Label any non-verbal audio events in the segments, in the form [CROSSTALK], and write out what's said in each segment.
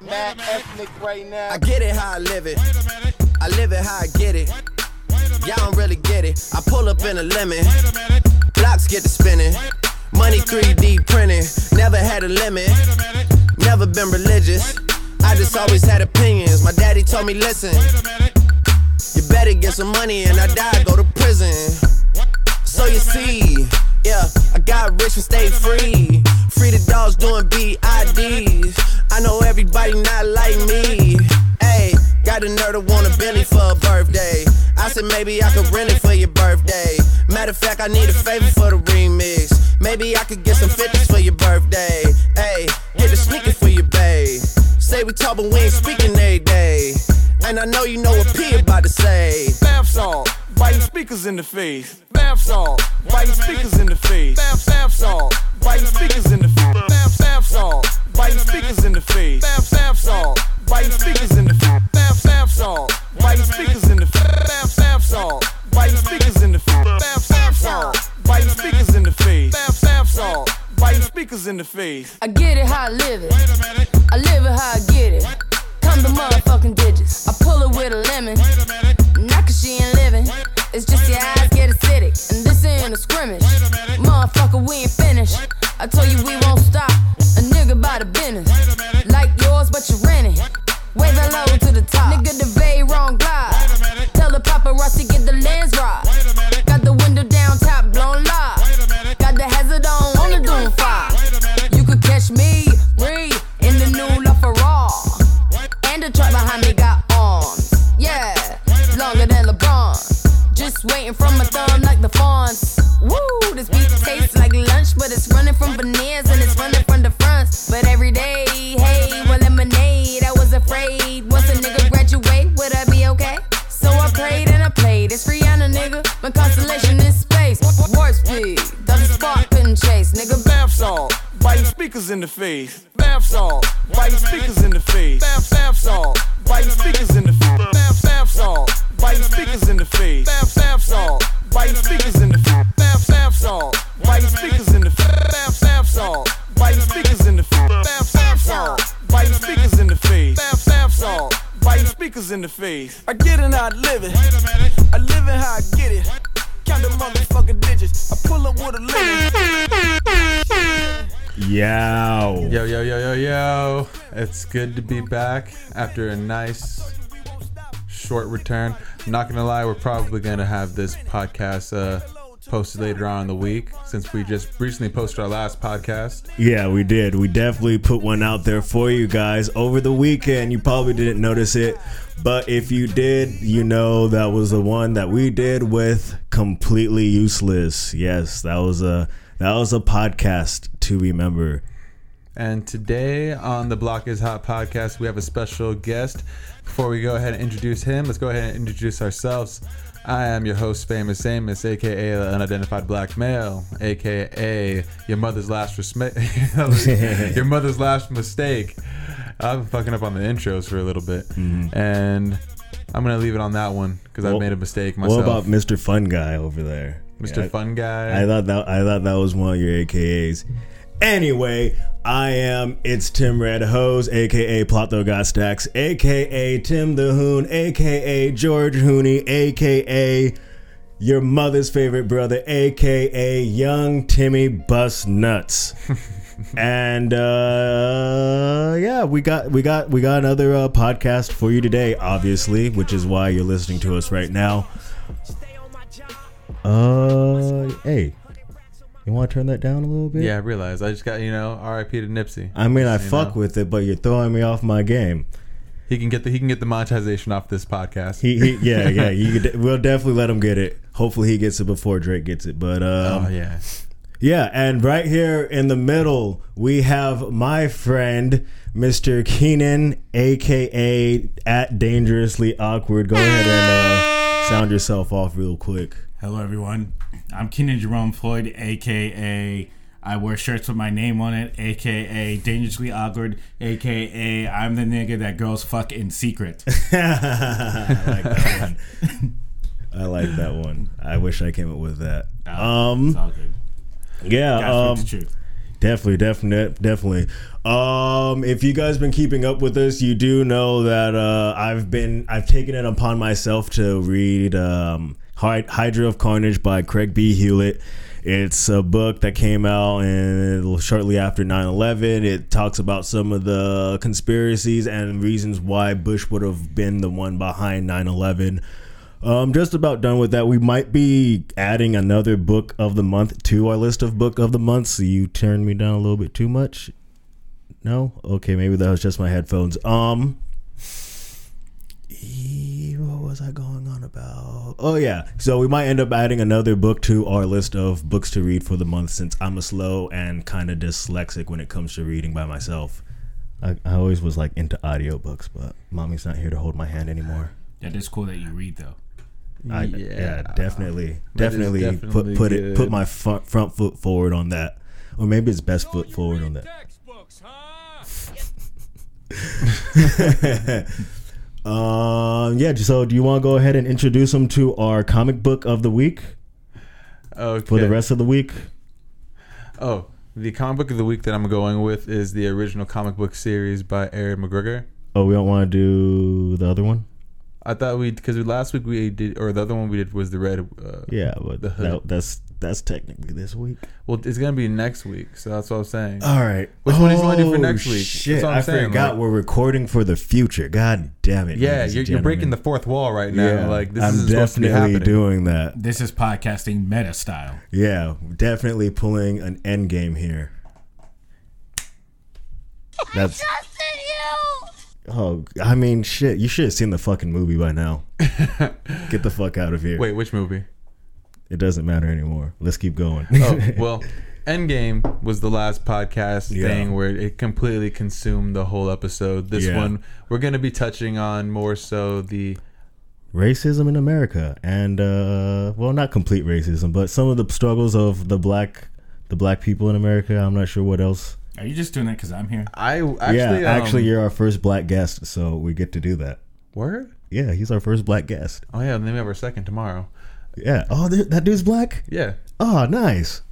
Mad ethnic right now. I get it how I live it. I live it how I get it. Y'all don't really get it. I pull up in a lemon. Blocks get to spinning. Money 3D printing. Never had a limit. Never been religious. I just always had opinions. My daddy told me, listen. You better get some money and I die, go to prison. So you see, yeah, I got rich and stayed free. Free the dogs doing BIDs. I know everybody not like me. Hey, got a nerd to want a Bentley for a birthday. I said maybe I could rent it for your birthday. Matter of fact, I need a favor for the remix. Maybe I could get some 50s for your birthday. Hey, get the sneaker for your bae. Say we talk, but we ain't speaking every day. And I know you know what P about to say. Bath salt, biting speakers in the face. Bath salt, biting speakers in the face. Bath, bath salt, biting speakers in the face. Bath, bath salt, biting speakers in the face. Bath, bath salt, biting speakers in the face. Bath, bath salt, biting speakers in the face. Bath, bath salt, biting speakers in the face. Bath, bath salt, biting speakers in the face. Bath, bath salt, biting speakers in the face. I get it how I live it. I live it how I get it. Come the motherfucking digits. I pull it with a lemon. Not cause she ain't living. It's just your eyes get acidic. And this ain't a scrimmage. Motherfucker, we ain't finished. I told you we won't stop. A nigga by the business. Like yours, but you rent it. Way low to the top. Nigga, the very wrong glide. Tell the paparazzi get the lens right. Got the window down, Waiting from my thumb like the fawns. Woo, this beat tastes like lunch, but it's running from veneers and it's running from the fronts. But every day, hey, well, lemonade. I was afraid once a nigga graduate, would I be okay? So I prayed and I played. It's Rihanna, nigga. My constellation is space. Warp speed, though the spark couldn't chase, nigga. Bath salt, biting speakers in the face. Bath salt, biting speakers in the face. Bath, bath salt, biting speakers in the face. Bath, bath salt, biting speakers in the face. Bath, bath salt, biting speakers in the face. Bath, bath salt, biting speakers in the face. Bath, bath salt, biting speakers in the face. Bath, bath salt, biting speakers in the face. Bath, bath salt, biting speakers in the face. I get it I live it. I live it how I get it. Count the motherfucking digits. I pull up with a lemon. [LAUGHS] Yow. Yo, yo, yo, yo, yo. It's good to be back after a nice short return. I'm not gonna lie, we're probably gonna have this podcast uh, posted later on in the week since we just recently posted our last podcast. Yeah, we did. We definitely put one out there for you guys over the weekend. You probably didn't notice it, but if you did, you know that was the one that we did with completely useless. Yes, that was a that was a podcast to remember. And today on the Block is Hot podcast, we have a special guest. Before we go ahead and introduce him, let's go ahead and introduce ourselves. I am your host, Famous Amos, aka the unidentified black male, aka your mother's last [LAUGHS] [LAUGHS] your mother's last mistake. I've been fucking up on the intros for a little bit, mm-hmm. and I'm gonna leave it on that one because I've made a mistake myself. What about Mr. Fun Guy over there? Mr. Yeah, Fun Guy? I thought that I thought that was one of your AKAs. Anyway, I am it's Tim Red Hose, aka Plato Got Stacks, aka Tim the Hoon, aka George Hooney, aka your mother's favorite brother, aka Young Timmy Bust Nuts. [LAUGHS] and uh yeah we got we got we got another uh, podcast for you today obviously which is why you're listening to us right now uh hey you want to turn that down a little bit yeah, I realize. I just got you know R.I.P. to Nipsey. i mean i You fuck know. with it but you're throwing me off my game He can get the he can get the monetization off this podcast. he, he yeah [LAUGHS] yeah you could, we'll definitely let him get it hopefully he gets it before drake gets it but um oh yeah. Yeah, and right here in the middle, we have my friend, Mr. Keenan, aka at Dangerously Awkward. Go ahead and uh, sound yourself off real quick. Hello, everyone. I'm Keenan Jerome Floyd, aka I wear shirts with my name on it, aka Dangerously Awkward, aka I'm the nigga that girls fuck in secret. [LAUGHS] I like that one. I like that one. I wish I came up with that. It's Um, all good. yeah, um, the truth. definitely, definitely, definitely. Um, if you guys been keeping up with us, you do know that uh, I've been I've taken it upon myself to read um, Hydra of Carnage by Craig B. Hulet. It's a book that came out in, shortly after 9 11. It talks about some of the conspiracies and reasons why Bush would have been the one behind 9 11. I'm just about done with that. We might be adding another book of the month to our list of book of the month. So you turned me down a little bit too much. No, okay, maybe that was just my headphones. Um, eh, what was I going on about? Oh yeah, so we might end up adding another book to our list of books to read for the month since I'm a slow and kind of dyslexic when it comes to reading by myself. I, I always was like into audiobooks, but mommy's not here to hold my hand anymore. That is cool that you read though. I, yeah. definitely, definitely, definitely put put it put my front, front foot forward on that, or maybe it's best foot forward on that. [LAUGHS] [LAUGHS] um, yeah. So, do you want to go ahead and introduce them to our comic book of the week Okay. for the rest of the week? Oh, the comic book of the week that I'm going with is the original comic book series by Aaron McGruder. Oh, we don't want to do the other one. I thought we because last week we did, or the other one we did was the red. Uh, Yeah, but The Hood. that, that's that's technically this week. Well, it's gonna be next week, so that's what I'm saying. All right. Which one do you wanna do for Oh, next week? Shit, That's what I'm I saying, forgot like- we're recording for the future. God damn it. yeah, you're, you're breaking the fourth wall right now. Yeah, like this I'm isn't supposed to be definitely doing that. This is podcasting meta style. Yeah, definitely pulling an end game here. That's oh, I mean, shit. You should have seen the fucking movie by now. [LAUGHS] Get the fuck out of here. Wait, which movie? It doesn't matter anymore. Let's keep going. Oh [LAUGHS] well, Endgame was the last podcast Yeah. thing where it completely consumed the whole episode. This Yeah. one we're gonna be touching on more so the racism in America, and uh, well, not complete racism, but some of the struggles of the black, the black people in America. I'm not sure what else. Are you just doing that because I'm here? I actually yeah, um, actually, you're our first black guest, so we get to do that. word. Yeah, he's our first black guest. Oh yeah, and then we have our second tomorrow. Yeah. Oh, th- that dude's black. Yeah, Oh, nice.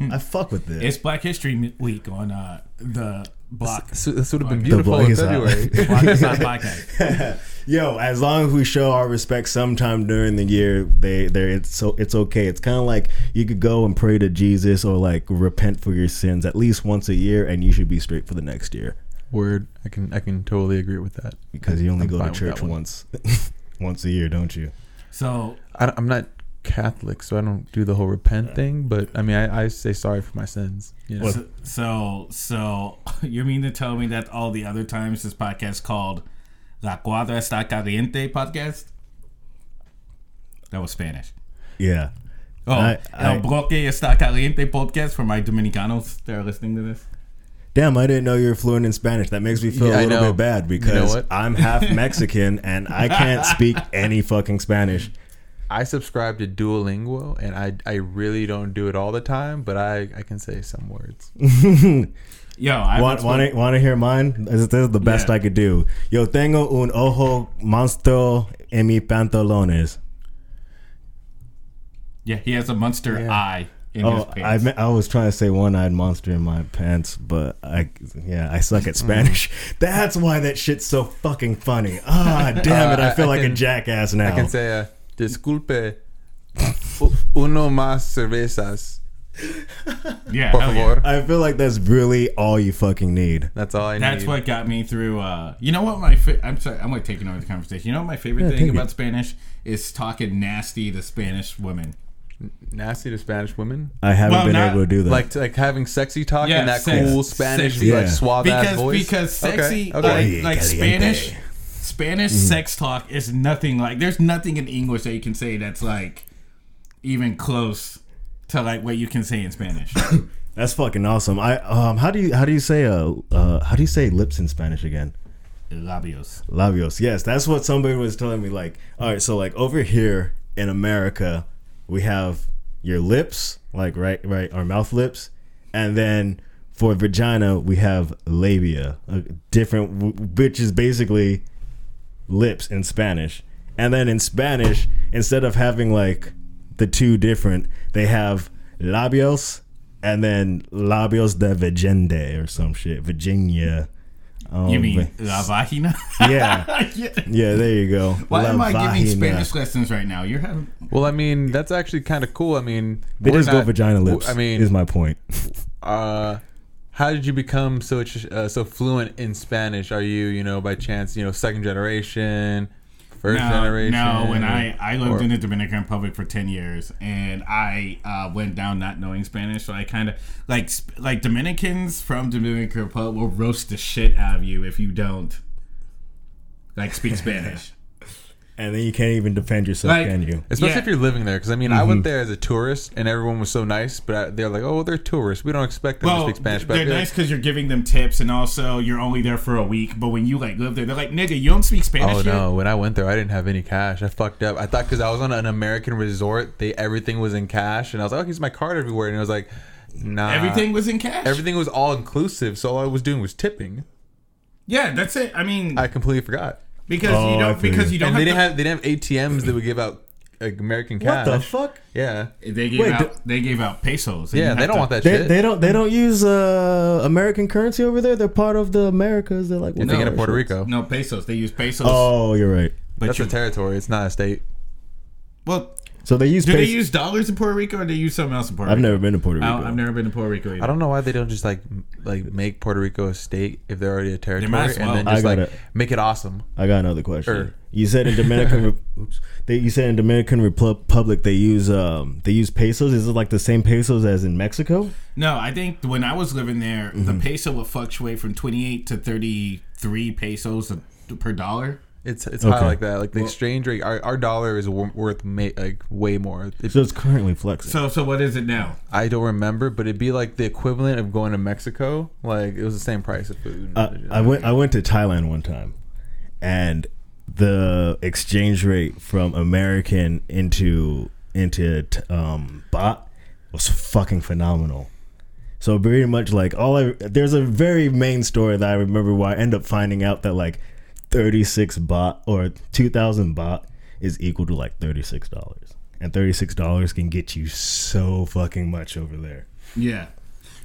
I fuck with this. It's Black History Week on uh, the block. so this would have been beautiful in is out. February. [LAUGHS] block is not podcast. [LAUGHS] Yo, as long as we show our respect sometime during the year, they they it's so it's okay. It's kind of like you could go and pray to Jesus or like repent for your sins at least once a year, and you should be straight for the next year Word. I can I can totally agree with that. because you only I'm go to fine with that church one. once [LAUGHS] once a year, don't you? So I, am not Catholic, so I don't do the whole repent thing. But I mean, I, I say sorry for my sins. You know? So, so, so [LAUGHS] you mean to tell me that all the other times this podcast called La Cuadra Está Caliente podcast? That was Spanish. Yeah. Oh, I- I- El Bloque Está Caliente podcast for my Dominicanos that are listening to this. Damn, I didn't know you were fluent in Spanish. That makes me feel Yeah, I a little bit bad You know because? I'm half [LAUGHS] Mexican and I can't speak [LAUGHS] any fucking Spanish. I subscribe to Duolingo, and I I really don't do it all the time, but I I can say some words. [LAUGHS] Yo, I Want want to want to hear mine? This this is the best Yeah. I could do. Yo tengo un ojo monstruo en mi pantalones. Yeah, he has a monster Yeah. eye in his Oh, I pants. meant, I was trying to say one-eyed monster in my pants, but I yeah I suck at Spanish. [LAUGHS] That's why that shit's so fucking funny. Ah, [LAUGHS] damn it! Uh, I feel I- I like a jackass now. I can say, uh, disculpe, uno más cervezas, yeah, por hell yeah. favor. I feel like that's really all you fucking need. That's all I need. That's need. what got me through. Uh, you know what my fa- I'm sorry, I'm like taking over the conversation. You know what my favorite Yeah, thing take about it. Spanish is talking nasty to Spanish women. Nasty to Spanish women. I haven't Well, been not- able to do that. Like like having sexy talk Yeah, in that sex- cool Spanish sexy. like Yeah. suave ass because voice. because sexy Okay, okay. like like caliente. Spanish Spanish sex talk is nothing like there's nothing in English that you can say that's like even close to like what you can say in Spanish. [COUGHS] That's fucking awesome. I um how do you how do you say uh uh how do you say lips in Spanish again? Labios. Labios. Yes, that's what somebody was telling me. Like, all right, so like over here in America, we have your lips, like right, right, our mouth lips, and then for vagina we have labia, a different, which is basically lips in Spanish. And then in Spanish, instead of having like the two different, they have labios and then labios de Virginde or some shit. Virginia. Oh, You mean but- la vagina? [LAUGHS] Yeah. [LAUGHS] Yeah. Yeah, there you go. Why La am I giving. Spanish lessons right now? You're having. Well, I mean, that's actually kind of cool. I mean, They we're just go vagina lips. I mean, is my point. uh, how did you become so uh, so fluent in Spanish? Are you, you know, by chance, you know, second generation, first no, generation? No, when I I lived Or- in the Dominican Republic for ten years, and I uh, went down not knowing Spanish, so I kind of like like Dominicans from Dominican Republic will roast the shit out of you if you don't like speak [LAUGHS] Spanish. And then you can't even defend yourself, Like- can you? Especially Yeah. if you're living there, because I mean, I went mm-hmm. there as a tourist, and everyone was so nice. But they're like, "Oh, they're tourists. We don't expect them to well, speak Spanish." But they're feel nice like- because you're giving them tips, and also you're only there for a week. But when you like live there, they're like, "Nigga, you don't speak Spanish." Oh yet?" no! When I went there, I didn't have any cash. I fucked up. I thought because I was on an American resort, they everything was in cash, and I was like, "Oh, here's my card everywhere," and I was like, "Nah." Everything was in cash. everything was all inclusive, so all I was doing was tipping. Yeah, that's it. I mean, I completely forgot. Because Oh, you I don't feel because you. you don't And have, they didn't to- have they didn't have ATMs that would give out like American cash. What cash. the fuck? Yeah, They gave Wait, out. do- they gave out pesos. and yeah. you They have don't to- want that They, shit. they don't they don't use uh, American currency over there. They're part of the Americas. They're like You're well, thinking no, of Puerto shit. Rico. No pesos. They use pesos. Oh, you're right. but That's you, a territory. It's not a state. well, So they use. do they use dollars in Puerto Rico or do they use something else in Puerto Rico? I've Rico? never been to Puerto Rico. I've never been to Puerto Rico. Either. I don't know why they don't just like m- like make Puerto Rico a state if they're already a territory, might as and then I just like gotta- make it awesome. I got another question. Sure. You said in Dominican, [LAUGHS] Re- oops, they, you said in Dominican Republic they use um they use pesos. Is it like the same pesos as in Mexico? No, I think when I was living there, the Mm-hmm. peso would fluctuate from 28 to 33 pesos a- per dollar. It's it's Okay. high like that. Like the exchange rate, our, our dollar is wor- worth ma- like way more. It- So it's currently flexing. So, so what is it now? I don't remember, but it'd be like the equivalent of going to Mexico. Like it was the same price of food. I, I went I went to Thailand one time, and the exchange rate from American into into t- um, baht was fucking phenomenal. So pretty much like all I there's a very main story that I remember where I end up finding out that like 36 baht or 2000 baht is equal to like $36. And $36 can get you so fucking much over there. Yeah,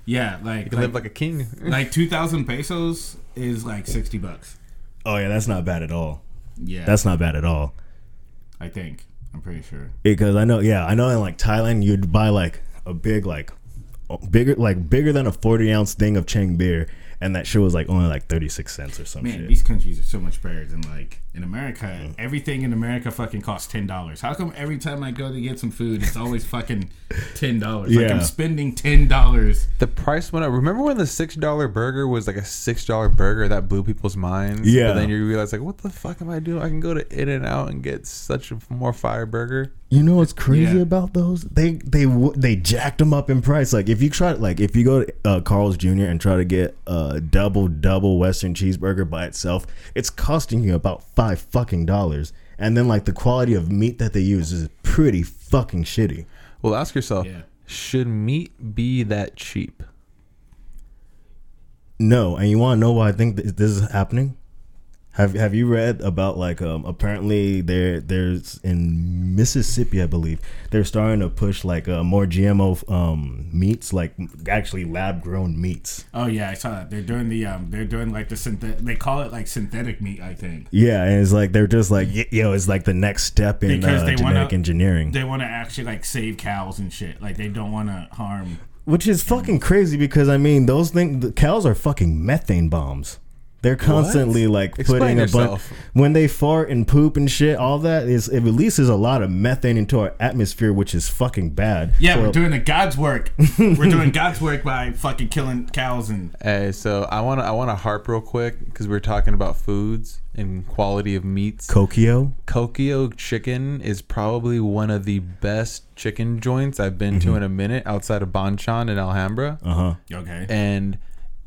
yeah, like You can live like a king. [LAUGHS] like 2,000 pesos is like 60 bucks. Oh yeah, that's not bad at all. Yeah, That's not bad at all. I think. I'm pretty sure. because I know, yeah, I know in like Thailand you'd buy like a big like bigger like bigger than a forty ounce thing of Chang beer, and that shit was like only like thirty six cents or something. Man, shit. these countries are so much better than like in America. Mm. Everything in America fucking costs ten dollars. How come every time I go to get some food, it's always fucking ten dollars? Like Yeah. I'm spending ten dollars. The price went up. Remember when the six dollar burger was like a six dollar burger that blew people's minds? Yeah. But then you realize like, what the fuck am I doing? I can go to In and Out and get such a more fire burger. You know what's crazy Yeah. about those? They they they jacked them up in price. Like if you try like if you go to uh, Carl's Jr. and try to get a double double Western cheeseburger by itself, it's costing you about five fucking dollars. And then like the quality of meat that they use is pretty fucking shitty. Well, ask yourself, Yeah. should meat be that cheap? No, and you want to know why I think th- this is happening? Have Have you read about like um apparently there there's in Mississippi I believe they're starting to push like uh, more GMO um meats like actually lab grown meats. Oh yeah, I saw that. They're doing the um, they're doing like the synthetic. They call it like synthetic meat, I think. Yeah, and it's like they're just like yo, it's like the next step in uh, they genetic wanna- engineering, They want to actually like save cows and shit. Like they don't want to harm. which is fucking crazy because I mean those things the cows are fucking methane bombs. They're constantly like Explain putting a bunch when they fart and poop and shit. All that is it releases a lot of methane into our atmosphere, which is fucking bad. Yeah, So- we're doing the God's work. [LAUGHS] we're doing God's work by fucking killing cows and Hey, so I want to I want to harp real quick because we are talking about foods and quality of meats. Kokyo. Kokyo chicken is probably one of the best chicken joints I've been to in a minute outside of Banchan in Alhambra. Uh huh. okay. And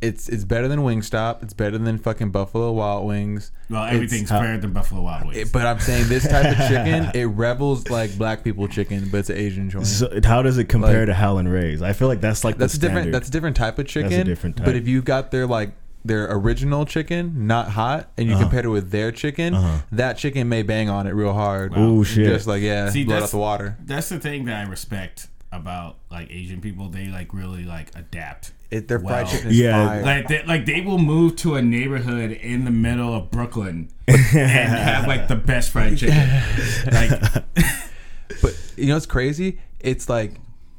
it's it's better than Wingstop. It's better than fucking Buffalo Wild Wings. Well, It's- everything's better than Buffalo Wild Wings. it- but I'm saying this type of [LAUGHS] chicken, it rebels like black people chicken, but it's an Asian joint. So how does it compare Like- to Howlin' Ray's? I feel like that's like that's the a different that's a different type of chicken. That's a different type. But if you got their like their original chicken, not hot, and you uh-huh. compare it with their chicken, uh-huh. that chicken may bang on it real hard. Ooh, shit. Just like yeah, See, blow out the water. That's the thing that I respect about like Asian people. They like really like adapt. It, their fried Well, chicken is Yeah. fire. Like they, like they will move to a neighborhood in the middle of Brooklyn and [LAUGHS] have like the best fried chicken. [LAUGHS] Like But you know what's crazy? It's like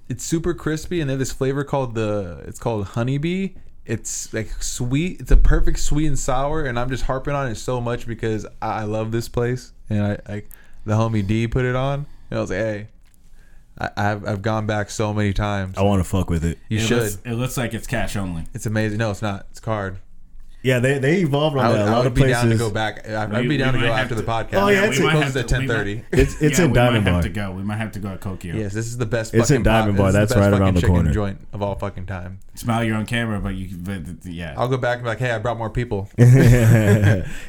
it's super crispy, and they have this flavor called the it's called honeybee. It's like sweet. It's a perfect sweet and sour, and I'm just harping on it so much because I I love this place, and I like the homie D put it on, and I was like, hey, I, I've I've gone back so many times. I want to fuck with it. You it should. Looks, it looks like it's cash only. It's amazing. No, it's not. It's card. Yeah, they they evolved on I would, that. A I lot would of be places. down to go back. I'd, I'd We- be down we to go might have after the podcast. Oh, yeah, it it's- we might closes have at to- ten we might- thirty. It's it's yeah, in we Diamond might Bar. have to go. We might have to go at Tokyo. Yes, this is the best. It's in fucking Diamond pop- Bar. this is That's the best right around fucking the chicken corner. Joint of all fucking time. Smile, you're on camera, but you, but yeah. I'll go back and be like, hey, I brought more people. [LAUGHS] he's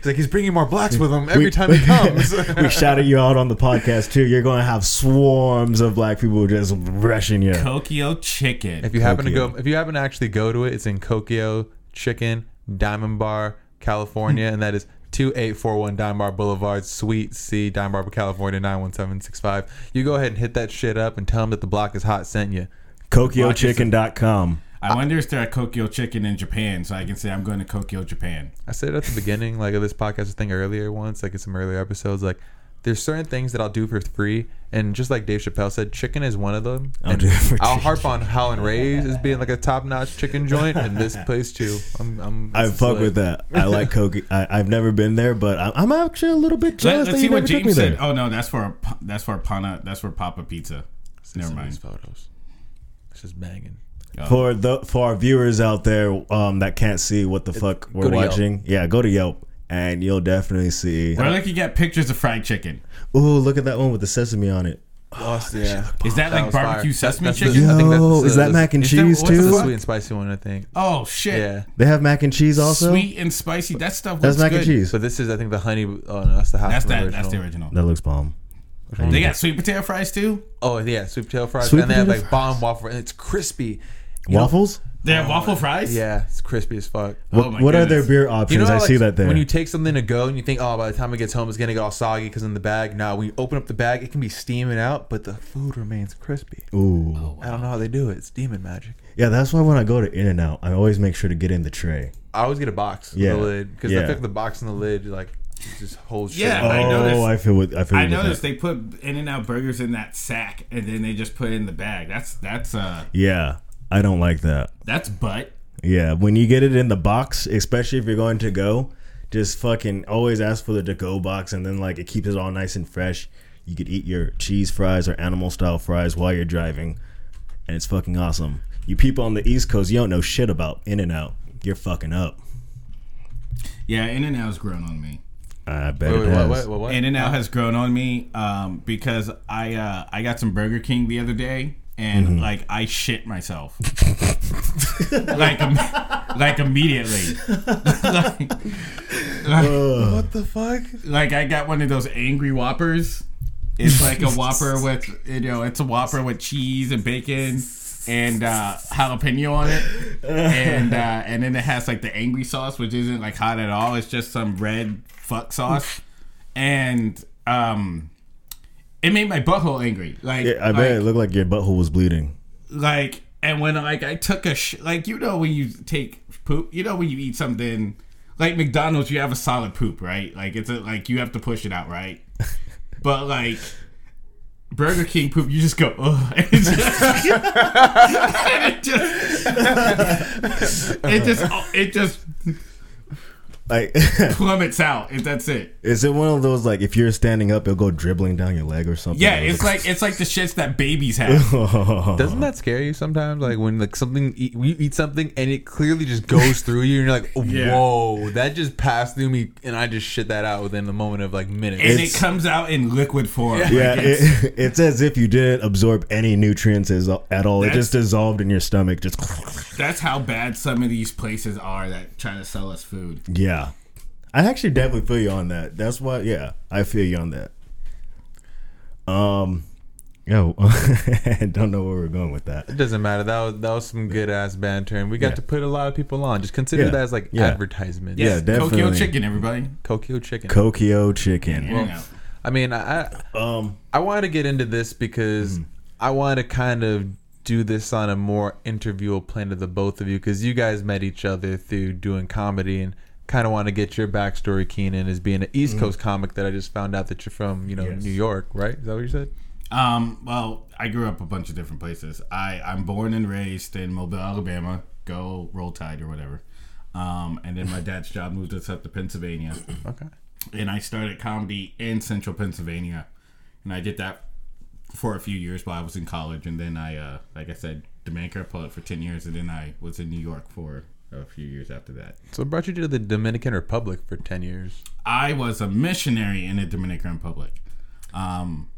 like, he's bringing more blacks with him every time he [LAUGHS] comes. [LAUGHS] we shouted you out on the podcast too. You're going to have swarms of black people just rushing you. Tokyo chicken. if you happen to Kokyo. go, if you happen to actually go to it, it's in Kokyo Chicken, Diamond Bar, California, hmm. and that is 2841 Diamond Bar Boulevard, Suite C, Diamond Bar, California, 91765. You go ahead and hit that shit up and tell them that the block is hot sent you. KokyoChicken.com. I wonder if they're at Kokyo Chicken in Japan, so I can say I'm going to Kokyo, Japan. I said at the beginning, like of this podcast thing earlier once, like in some earlier episodes, like there's certain things that I'll do for free, and just like Dave Chappelle said, chicken is one of them. I'll And do it for I'll harp on Howlin' Ray's as being like a top notch chicken joint, and this [LAUGHS] place too. I'm, I'm I fuck lit. with that. I like [LAUGHS] Koki. I, I've never been there, but I'm, I'm actually a little bit Let, jealous us that see you what never took me James said. there. Oh no, that's for that's for Pana. That's for Papa Pizza. Never Some of these mind. photos. This is banging. For the for our viewers out there um, that can't see what the fuck we're go to Yelp. watching, yeah, go to Yelp and you'll definitely see. We're looking at pictures of fried chicken. Ooh, look at that one with the sesame on it. Lost, oh, yeah. Is that like barbecue fire. sesame That's- that's chicken? the- I think that's Yo, the- is that mac and is that- cheese what's the It's the sweet and spicy one, I think. oh shit! Yeah. They have mac and cheese also. Sweet and spicy. That stuff. That's mac good. and cheese. But this is, I think, the honey. Oh no, that's the house. That's that. original. That's the original. That looks bomb. They got sweet potato fries too. Oh yeah, sweet potato fries, Sweet and they have potato like bomb waffle, and it's crispy. Waffles? They have waffle fries. Yeah, it's crispy as fuck. Oh What, my what are their goodness. beer options? You know, how, I like, see that there. When you take something to go and you think, oh, by the time it gets home, it's gonna get all soggy because in the bag. Now, when you open up the bag, it can be steaming out, but the food remains crispy. Ooh. I don't know how they do it. It's demon magic. Yeah, that's why when I go to In and Out, I always make sure to get in the tray. I always get a box with Yeah. the lid because I Yeah. feel like the box and the lid like just holds shit. Yeah, in. I oh, noticed- I feel with I feel I with noticed that. they put In and Out burgers in that sack, and then they just put it in the bag. That's that's uh Yeah, I don't like that. that's butt. Yeah, when you get it in the box, especially if you're going to go, just fucking always ask for the to go box, and then like it keeps it all nice and fresh. You could eat your cheese fries or animal style fries while you're driving, and it's fucking awesome. You people on the East Coast, you don't know shit about In and Out. You're fucking up. Yeah, In and Out's grown on me. I bet Wait, it wait, has. In and Out has grown on me um, because I uh, I got some Burger King the other day and Mm-hmm. like I shit myself [LAUGHS] like im- like immediately [LAUGHS] like, like, What the fuck? like I got one of those angry Whoppers. It's like a Whopper [LAUGHS] with you know it's a Whopper with cheese and bacon and uh, jalapeno on it, and uh, and then it has like the angry sauce, which isn't like hot at all. It's just some red fuck sauce, and um, it made my butthole angry. Like Yeah, I bet like, it looked like your butthole was bleeding. like and when like I took a sh- like you know when you take poop, you know when you eat something like McDonald's, you have a solid poop, right? Like it's a, like you have to push it out, right? [LAUGHS] But like Burger King poop, you just go, Ugh. [LAUGHS] And [LAUGHS] it just, it just, it just, it just Like, [LAUGHS] [LAUGHS] plummets out. And that's it. is it one of those like if you're standing up, it'll go dribbling down your leg or something? Yeah, it's like it's like the shits that babies [LAUGHS] have. Doesn't that scare you sometimes? Like when like something you eat something and it clearly just goes through you, and you're like, Yeah. "Whoa, that just passed through me," and I just shit that out within the moment of like minutes. And It's- it comes out in liquid form. Like, Yeah, it's- it, it's as if you didn't absorb any nutrients as, at all. It just dissolved in your stomach. Just That's how bad some of these places are that try to sell us food. yeah. I actually definitely feel you on that. That's why. Yeah, I feel you on that. Um, Yo, I [LAUGHS] don't know where we're going with that. It doesn't matter. That was that was some good ass banter, and we got Yeah. to put a lot of people on. Just consider Yeah. that as like Yeah. advertisement. Yeah, Yes, Tokyo definitely. chicken, everybody. Kokyo chicken. Kokyo chicken. You know. I mean, I I- Um, I wanted to get into this because I want to kind of do this on a more interviewal plane of the both of you because you guys met each other through doing comedy and kind of want to get your backstory, Keenan, as being an East Coast comic that I just found out that you're from, you know, Yes. New York, right? Is that what you said? Um, well, I grew up a bunch of different places. I I'm born and raised in Mobile, Alabama. Go Roll Tide or whatever. Um, and then my dad's job moved us up to Pennsylvania, [COUGHS] Okay. and I started comedy in Central Pennsylvania, and I did that for a few years while I was in college, and then I, uh, like I said, Dominican Republic for ten years, and then I was in New York for a few years after that. So what brought you to the Dominican Republic for 10 years? I was a missionary in the Dominican Republic. Um,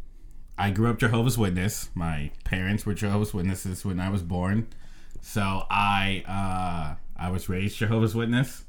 I grew up Jehovah's Witness. My parents were Jehovah's Witnesses when I was born, so I uh, I was raised Jehovah's Witness.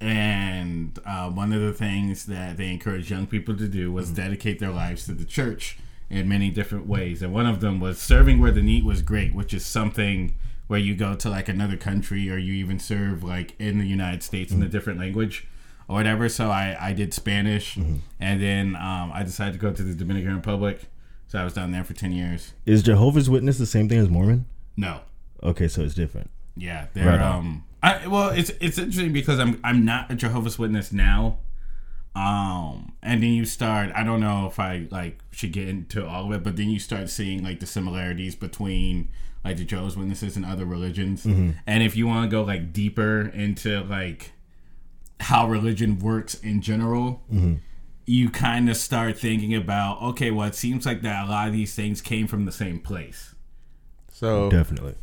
And uh, one of the things that they encouraged young people to do was dedicate their lives to the church in many different ways. And one of them was serving where the need was great, which is something where you go to like another country or you even serve like in the United States in a different language or whatever. So I, I did Spanish and then um, I decided to go to the Dominican Republic. So I was down there for 10 years. is Jehovah's Witness the same thing as Mormon? No. Okay, so it's different. Yeah, they're Right um. I, well, it's it's interesting because I'm I'm not a Jehovah's Witness now. Um, and then you start. I don't know if I like should get into all of it, but then you start seeing like the similarities between like the Jehovah's Witnesses and other religions. Mm-hmm. And if you want to go like deeper into like how religion works in general, Mm-hmm. you kind of start thinking about okay, well, it seems like that a lot of these things came from the same place. So, Definitely.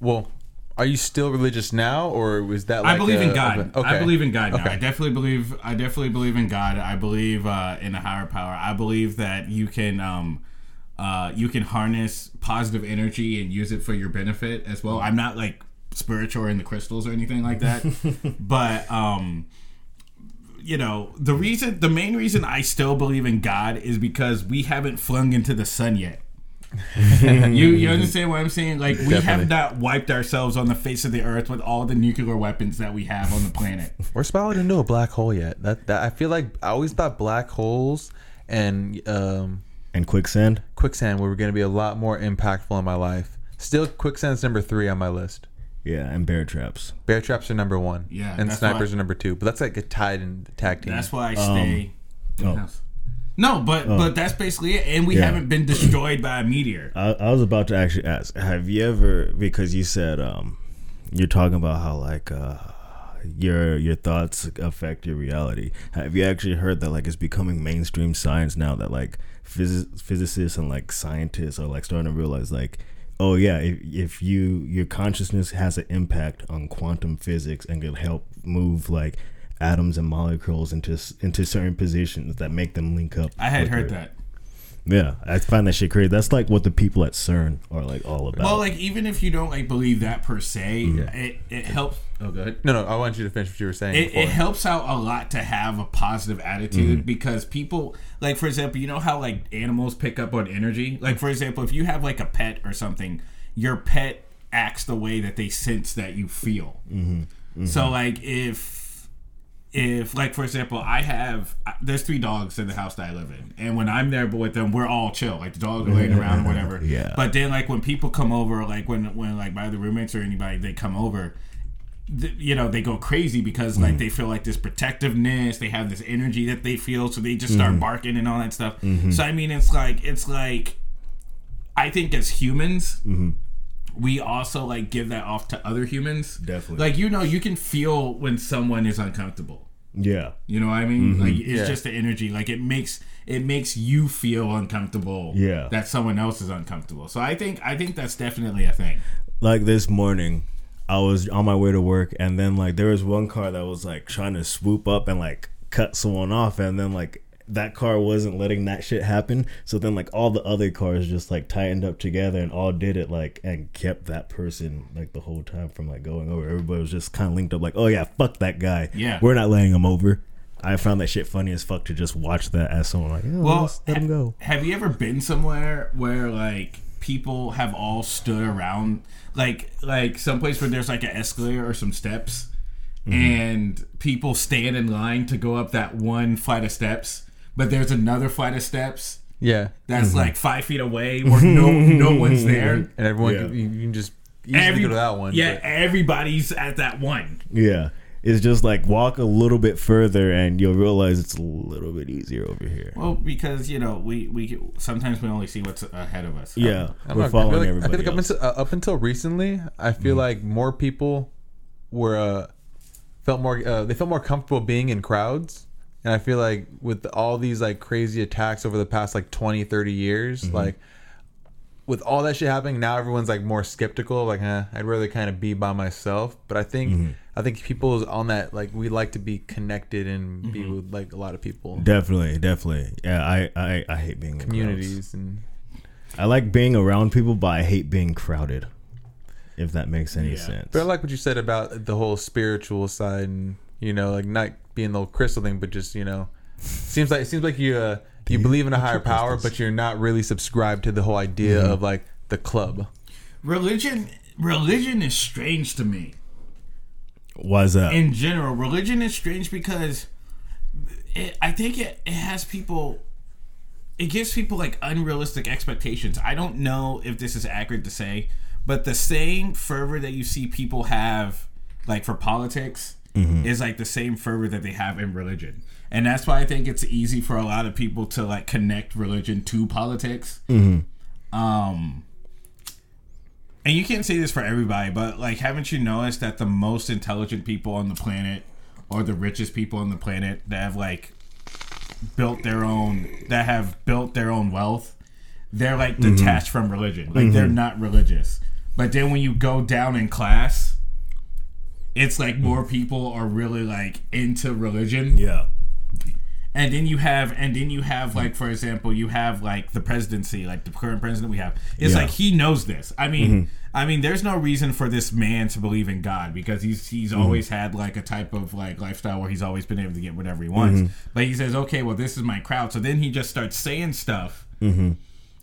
well, are you still religious now, or was that? Like I believe a- in God. okay. I believe in God now. Okay. I definitely believe. I definitely believe in God. I believe uh, in a higher power. I believe that you can, um, uh, you can harness positive energy and use it for your benefit as well. I'm not like spiritual or in the crystals or anything like that, [LAUGHS] but um, you know, the reason, the main reason I still believe in God is because we haven't flung into the sun yet. [LAUGHS] you you understand what I'm saying? Like we have not wiped ourselves on the face of the earth with all the nuclear weapons that we have on the planet. We're spiraling into a black hole yet. That, that I feel like I always thought black holes and um, And quicksand? quicksand were going to be a lot more impactful in my life. Still, quicksand's number three on my list. Yeah, and bear traps. Bear traps are number one. Yeah, and that's snipers why- are number two. But that's like a tied in tag team. That's why I stay in the oh. No, but but that's basically it. And we Yeah. haven't been destroyed by a meteor. I, I was about to actually ask, have you ever because you said um you're talking about how like uh your your thoughts affect your reality. Have you actually heard that like it's becoming mainstream science now that like phys- physicists and like scientists are like starting to realize like oh yeah if, if you your consciousness has an impact on quantum physics and can help move like atoms and molecules into into certain positions that make them link up. I had heard that. Yeah, I find that shit crazy. That's like what the people at CERN are like all about. Well, like even if you don't like believe that per se, Yeah. it it helps. Oh, good. no, no. I want you to finish what you were saying. It, it helps out a lot to have a positive attitude Mm-hmm. because people like for example you know how like animals pick up on energy like for example if you have like a pet or something your pet acts the way that they sense that you feel Mm-hmm. so like if if like for example i have there's three dogs in the house that i live in and when i'm there with them we're all chill like the dogs are laying around or whatever Yeah. but then like when people come over like when when like my other roommates or anybody they come over th- you know they go crazy because like mm-hmm. they feel like this protectiveness they have this energy that they feel so they just start mm-hmm. barking and all that stuff. Mm-hmm. So i mean it's like it's like i think as humans we also like give that off to other humans. Definitely. like you know you can feel when someone is uncomfortable. Yeah, you know what i mean? Like it's Yeah. just the energy. Like it makes it makes you feel uncomfortable Yeah. that someone else is uncomfortable. So i think i think that's definitely a thing. Like this morning, I was on my way to work, and then like there was one car that was like trying to swoop up and like cut someone off, and then like that car wasn't letting that shit happen. So then like all the other cars just like tightened up together and all did it like and kept that person like the whole time from like going over. Everybody was just kind of linked up like, oh yeah, fuck that guy. Yeah. we're not letting him over. I found that shit funny as fuck to just watch that as someone like, oh, Well, let him go. Have you ever been somewhere where like people have all stood around, like like someplace where there's like an escalator or some steps, Mm-hmm. and people stand in line to go up that one flight of steps, but there's another flight of steps Yeah, that's Mm-hmm. like five feet away where no no one's there. [LAUGHS] and everyone Yeah. can, you, can just easily Every- go to that one. Yeah, but- everybody's at that one. Yeah. It's just like walk a little bit further and you'll realize it's a little bit easier over here. Well, because you know we we sometimes we only see what's ahead of us. Yeah, I'm we're not- following I feel like, everybody I feel like up, until, uh, up until recently, I feel like more people were uh, felt more uh, they felt more comfortable being in crowds, and I feel like with all these like crazy attacks over the past like 20, 30 years, like with all that shit happening, now everyone's like more skeptical. Like, eh, I'd rather kind of be by myself. But I think I think people on that like we like to be connected and be with like a lot of people, Definitely, definitely. Yeah, I I, I hate being in crowds. communities, and I like being around people, but I hate being crowded. If that makes any Yeah. sense. But I like what you said about the whole spiritual side, and you know, like not being the whole crystal thing, but just you know, seems like it seems like you uh, you believe in a higher power, but you're not really subscribed to the whole idea of like the club. Religion religion is strange to me. Why's that? in general, religion is strange because it, I think it, it has people. It gives people like unrealistic expectations. I don't know if this is accurate to say, but the same fervor that you see people have, like for politics, is like the same fervor that they have in religion, and that's why I think it's easy for a lot of people to like connect religion to politics. Mm-hmm. Um, and you can't say this for everybody, but like, haven't you noticed that the most intelligent people on the planet, or the richest people on the planet, that have like built their own, that have built their own wealth, they're like mm-hmm. detached from religion. Like they're mm-hmm. not religious. But then when you go down in class, it's like more mm. people are really like into religion yeah. And then you have and then you have like for example you have like the presidency like the current president we have. It's Yeah. like he knows this. I mean mm-hmm. i mean there's no reason for this man to believe in god because he's he's mm-hmm. always had like a type of like lifestyle where he's always been able to get whatever he wants. Mm-hmm. But he says okay well this is my crowd. So then he just starts saying stuff.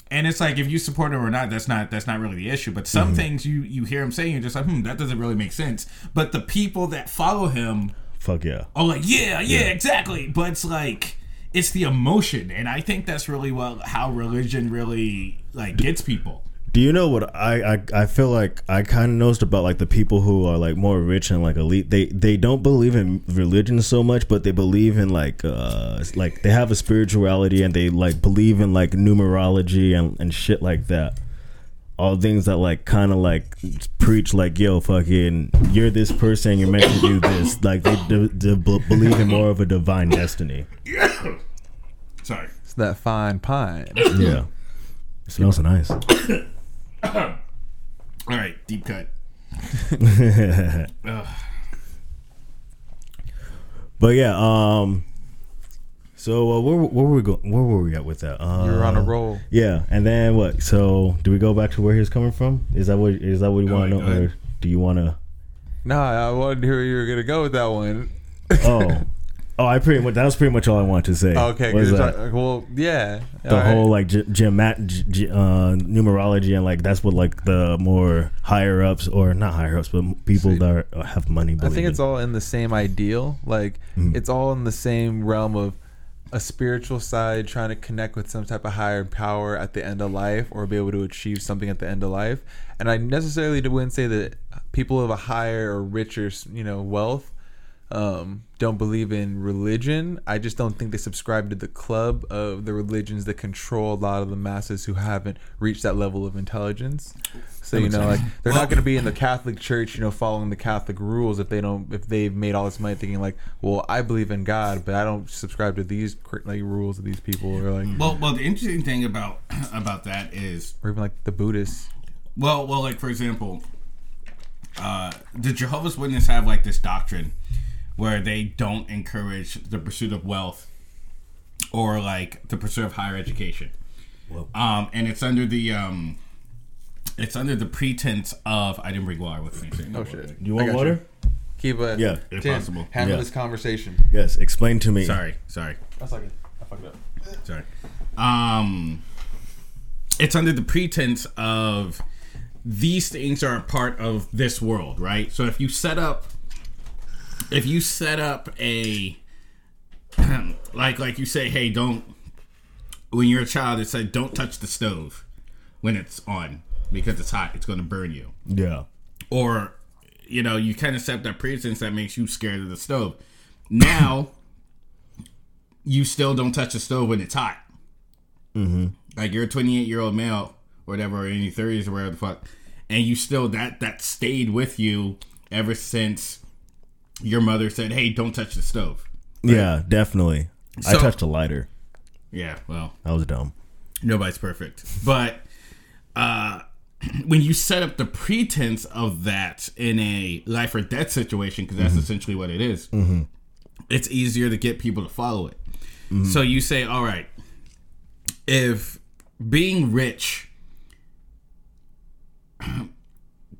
And it's like if you support him or not, that's not that's not really the issue. But some things you you hear him saying, you're just like, hmm, that doesn't really make sense. But the people that follow him Fuck yeah. Oh, like yeah, yeah, exactly. But it's like it's the emotion, and I think that's really what how religion really like gets people. Do you know what I I, I feel like I kind of noticed about like the people who are like more rich and like elite they they don't believe in religion so much but they believe in like uh like they have a spirituality and they like believe in like numerology and, and shit like that all things that like kind of like preach like yo fucking you're this person you're meant to do this like they d- d- b- believe in more of a divine destiny [COUGHS] Sorry. It's that fine pine. yeah [COUGHS] it smells so nice [COUGHS] All right, deep cut. [LAUGHS] But yeah, um, so uh, where where were we going? Where were we at with that? Uh, You're on a roll. Yeah, and then what? So do we go back to where he's coming from? Is that what is that what you want to know, or do you want to? Nah, I wanted to hear where you were gonna go with that one. Oh, [LAUGHS] oh, I pretty much that was pretty much all I wanted to say. Okay, was good. that well, yeah. the All right. whole like ge- gemat g- g- uh, numerology and like that's what like the more higher ups or not higher ups but people See, that are, have money. I think it's in. all in the same ideal. Like Mm. it's all in the same realm of a spiritual side trying to connect with some type of higher power at the end of life or be able to achieve something at the end of life. And I necessarily wouldn't say that people of a higher or richer, you know, wealth um, don't believe in religion. I just don't think they subscribe to the club of the religions that control a lot of the masses who haven't reached that level of intelligence. So you know, like they're not going to be in the Catholic Church, you know, following the Catholic rules if they don't, if they've made all this money thinking like, well, I believe in God, but I don't subscribe to these like rules of these people, or like, Well, well, the interesting thing about [CLEARS THROAT] about that is or even like the Buddhists. Well, well, like for example, uh, the Jehovah's Witness have like this doctrine where they don't encourage the pursuit of wealth or like the pursuit of higher education. Um, and it's under the um, it's under the pretense of I didn't bring water with me. So Oh shit! Do you want water? Keep it. Yeah. Tim, Impossible. Handle Yeah. this conversation. Yes, explain to me. Sorry, sorry, That's like it. I fucked up. sorry. Um, it's under the pretense of these things are a part of this world, right? So if you set up, if you set up a, [CLEARS THROAT] like like you say, hey, don't when you're a child, it said don't touch the stove when it's on because it's hot, it's going to burn you. Yeah. or you know you kind of set that precedence that makes you scared of the stove now [CLEARS THROAT] you still don't touch the stove when it's hot mm-hmm. like you're a 28 year old male or whatever or in your 30s or whatever the fuck and you still that that stayed with you ever since your mother said hey don't touch the stove. Yeah, definitely. I touched a lighter. yeah well. That was dumb. nobody's perfect. But uh [CLEARS THROAT] when you set up the pretense of that in a life or death situation because that's mm-hmm. essentially what it is, mm-hmm. it's easier to get people to follow it. Mm-hmm. So you say all right if being rich [CLEARS THROAT]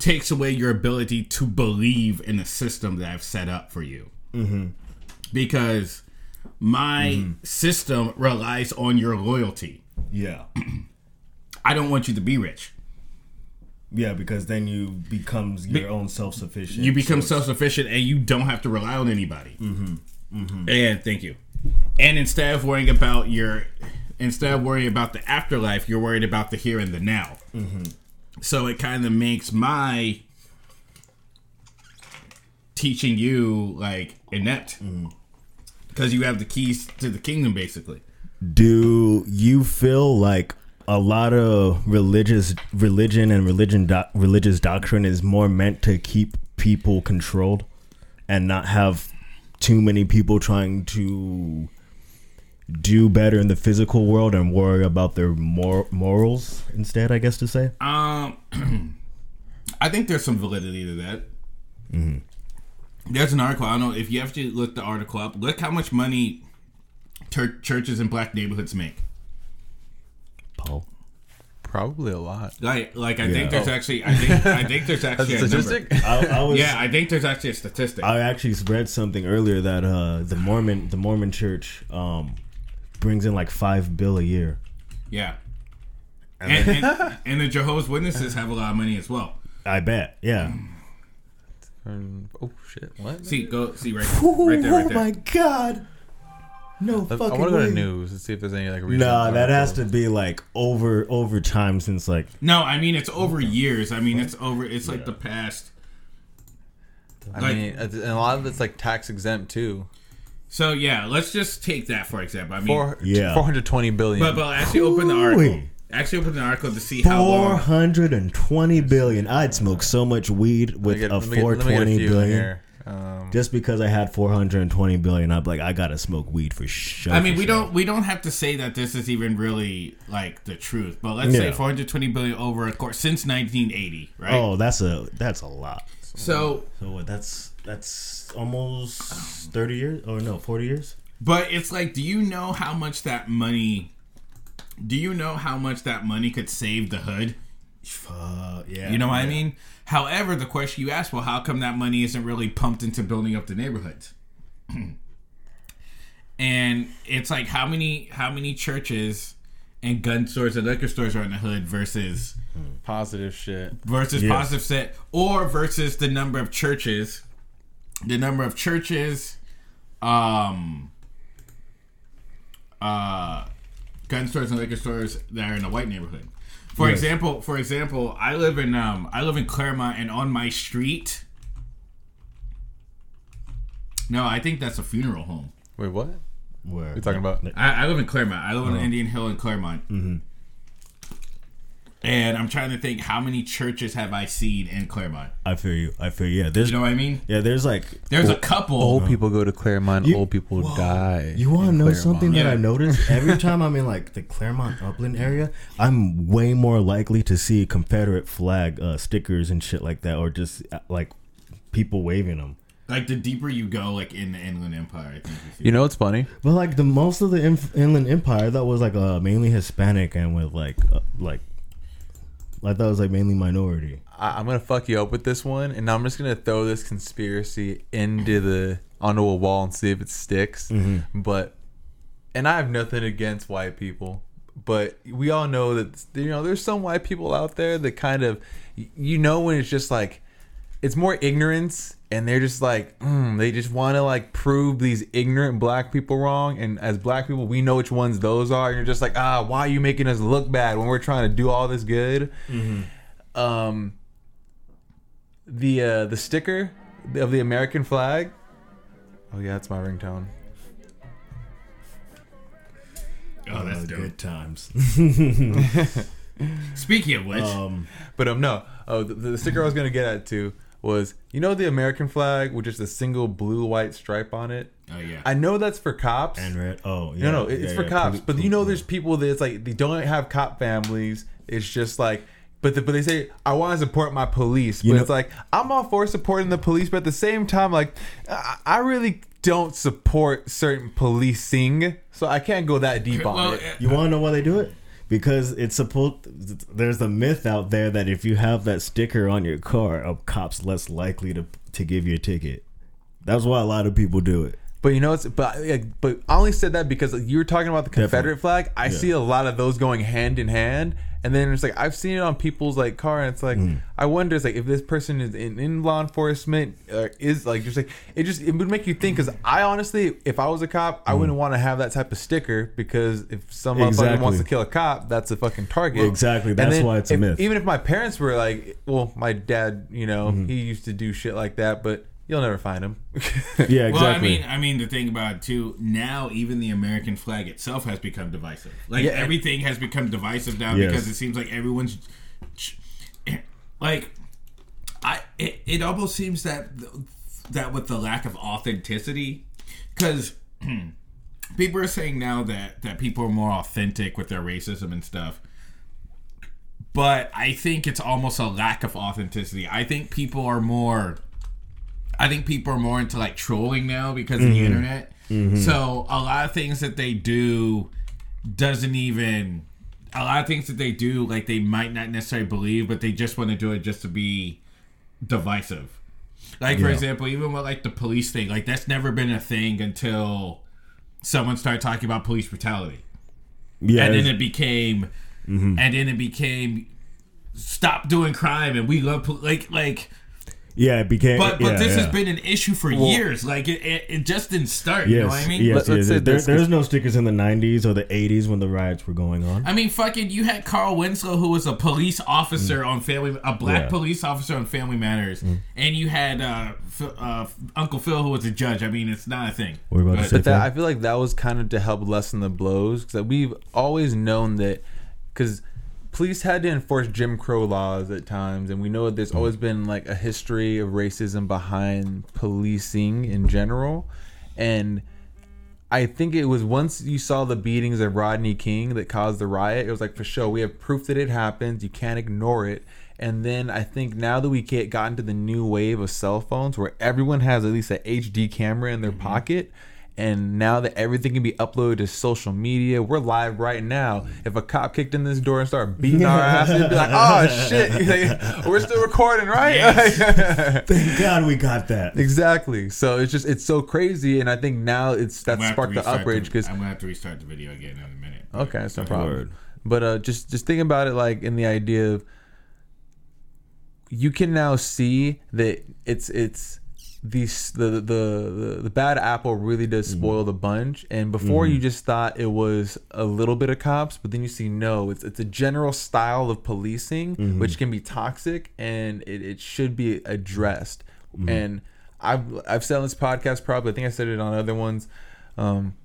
takes away your ability to believe in the system that i've set up for you mm-hmm. because my mm-hmm. system relies on your loyalty Yeah. [CLEARS THROAT] I don't want you to be rich. Yeah, because then you becomes your own self sufficient. You become self sufficient and you don't have to rely on anybody. Mm-hmm. mm-hmm. And thank you. And instead of worrying about your, instead of worrying about the afterlife, you're worried about the here and the now. So it kind of makes my teaching you like inept mm-hmm. because you have the keys to the kingdom, basically. Do you feel like a lot of religious religion and religion doc, religious doctrine is more meant to keep people controlled and not have too many people trying to do better in the physical world and worry about their mor- morals instead, I guess to say? Um, [CLEARS THROAT] I think there's some validity to that. There's an article. I don't know if you have to look the article up. Look how much money tur- churches in black neighborhoods make. Paul. Probably a lot. Like, like I Yeah. think there's actually, I think, I [LAUGHS] think there's actually a a statistic. I, I was Yeah, I think there's actually a statistic. I actually read something earlier that uh, the Mormon the Mormon Church um, brings in like five bill a year. yeah, and, and, and the Jehovah's Witnesses have a lot of money as well. I bet. Yeah. Um, oh shit! What? See, go see right, right there, right there. Oh my god. No I fucking want to go to news and see if there's any like. recent Nah, that has to be like over over time since like No, I mean it's over years. I mean it's over. It's like the past. I like- mean, and a lot of it's like tax exempt too. So yeah, let's just take that for example. I mean, Four, Yeah. 420 billion. But but actually open the article. Ooh-wee. Actually open the article to see how four long. hundred and twenty billion. I'd smoke so much weed with get- a let me get- four let me get a twenty few in billion. Um, Just because I had four hundred and twenty billion, I'm like, I gotta smoke weed for sure. I mean, we sure. don't we don't have to say that this is even really like the truth, but let's say 420 billion over a course since 1980, right? Oh, that's a that's a lot. So, So what? That's that's almost thirty years, or no, forty years. but it's like, do you know how much that money? Do you know how much that money could save the hood? Uh, yeah. You know what I mean? However, the question you asked, well, how come that money isn't really pumped into building up the neighborhoods? [CLEARS THROAT] and it's like how many how many churches and gun stores and liquor stores are in the hood versus positive shit. versus Yes. positive set or versus the number of churches the number of churches um uh gun stores and liquor stores that are in a white neighborhood for Yes. example for example i live in um i live in claremont and on my street no i think that's a funeral home Wait, what? Where you talking about? I, I live in Claremont. I live on Indian Hill in Claremont. Mm-hmm. And I'm trying to think how many churches have I seen in Claremont? I feel you. I feel you. Yeah. There's You know what I mean? yeah. There's like There's a couple. Old people go to Claremont. You- old people die. You want to know Claremont. something that Yeah. I noticed? Every [LAUGHS] time I'm in like the Claremont Upland area, I'm way more likely to see Confederate flag uh, stickers and shit like that, or just uh, like people waving them. Like the deeper you go, like in the Inland Empire, I think you see. You know it's funny? But like the most of the Inf- Inland Empire, that was like uh, mainly Hispanic and with like uh, like like that was like mainly minority. I, I'm gonna fuck you up with this one, and I'm just gonna throw this conspiracy into the onto a wall and see if it sticks. Mm-hmm. But and I have nothing against white people, but we all know that you know there's some white people out there that kind of you know when it's just like it's more ignorance and they're just like mm, they just want to like prove these ignorant black people wrong and as black people we know which ones those are and you're just like ah why are you making us look bad when we're trying to do all this good um the uh the sticker of the american flag oh yeah that's my ringtone Oh, that's dope. good times. [LAUGHS] [LAUGHS] Speaking of which, um, But um, no. Oh, the, the sticker I was gonna get at too was you know the American flag with just a single blue white stripe on it. oh yeah, I know that's for cops. and red. Oh, yeah. no, no, it's yeah, for yeah, cops. but you know, there's people that it's like they don't have cop families. It's just like. But, the, but they say I want to support my police, but You know- it's like I'm all for supporting the police, but at the same time, like I, I really don't support certain policing, so I can't go that deep on well, it. You want to know why they do it? Because it's supposed. There's a myth out there that if you have that sticker on your car, a cop's less likely to to give you a ticket. That's why a lot of people do it. But you know, it's but like, but I only said that because like, you were talking about the Confederate Definitely. flag. I Yeah. see a lot of those going hand in hand, and then it's like I've seen it on people's like car, and it's like Mm. I wonder, it's like if this person is in, in law enforcement, uh, is like just like it just it would make you think. Because I honestly, if I was a cop, I wouldn't want to have that type of sticker because if some motherfucker Mm. Exactly. wants to kill a cop, that's a fucking target. Exactly. And That's then why it's a if- myth. Even if my parents were like, well, my dad, you know, Mm-hmm. he used to do shit like that, but you'll never find him. [LAUGHS] Yeah, exactly. Well, I mean, I mean, the thing about it too, now even the American flag itself has become divisive. Like Yeah. everything has become divisive now Yes. because it seems like everyone's [CLEARS THROAT] like, I it, it almost seems that that with the lack of authenticity, because [CLEARS THROAT] people are saying now that that people are more authentic with their racism and stuff. But I think it's almost a lack of authenticity. I think people are more I think people are more into like trolling now because of the mm-hmm. internet. Mm-hmm. So a lot of things that they do doesn't even a lot of things that they do like they might not necessarily believe, but they just want to do it just to be divisive. Like for example, even with like the police thing, like that's never been a thing until someone started talking about police brutality. Yeah, and then it became mm-hmm. and then it became stop doing crime and we love pol- like like yeah, it became. but but yeah, this yeah. has been an issue for years like it, it, it just didn't start you know what Yes, i mean yes, Let- let's yes. There, there's no stickers in the '90s or the '80s when the riots were going on. I mean, fucking, you had Carl Winslow, who was a police officer on Family, a black Yeah. police officer on Family Matters, and you had uh, Phil, uh, Uncle Phil, who was a judge. I mean, it's not a thing. What about But- say? But that I feel like that was kind of to help lessen the blows because we've always known that because police had to enforce Jim Crow laws at times, and we know that there's hmm. always been like a history of racism behind policing in general, and. I think it was once you saw the beatings of Rodney King that caused the riot. It was like for sure we have proof that it happened. You can't ignore it. And then I think now that we get gotten to the new wave of cell phones where everyone has at least an HD camera in their mm-hmm. pocket, and now that everything can be uploaded to social media, we're live right now. If a cop kicked in this door and started beating our [LAUGHS] asses, it'd be like, "Oh shit, [LAUGHS] Like, we're still recording, right?" [LAUGHS] Thank God we got that. exactly. So it's just it's so crazy, and I think now it's that gonna have to sparked the outrage because I'm gonna have to restart the video again in a minute. Okay, that's no problem. Word. But uh, just just think about it like in the idea of you can now see that it's it's these the the the, the bad apple really does Mm-hmm. spoil the bunch. And before you just thought it was a little bit of cops, but then you see no, it's it's a general style of policing Mm-hmm. which can be toxic and it, it should be addressed. Mm-hmm. And I've I've said on this podcast probably I think I said it on other ones. Um,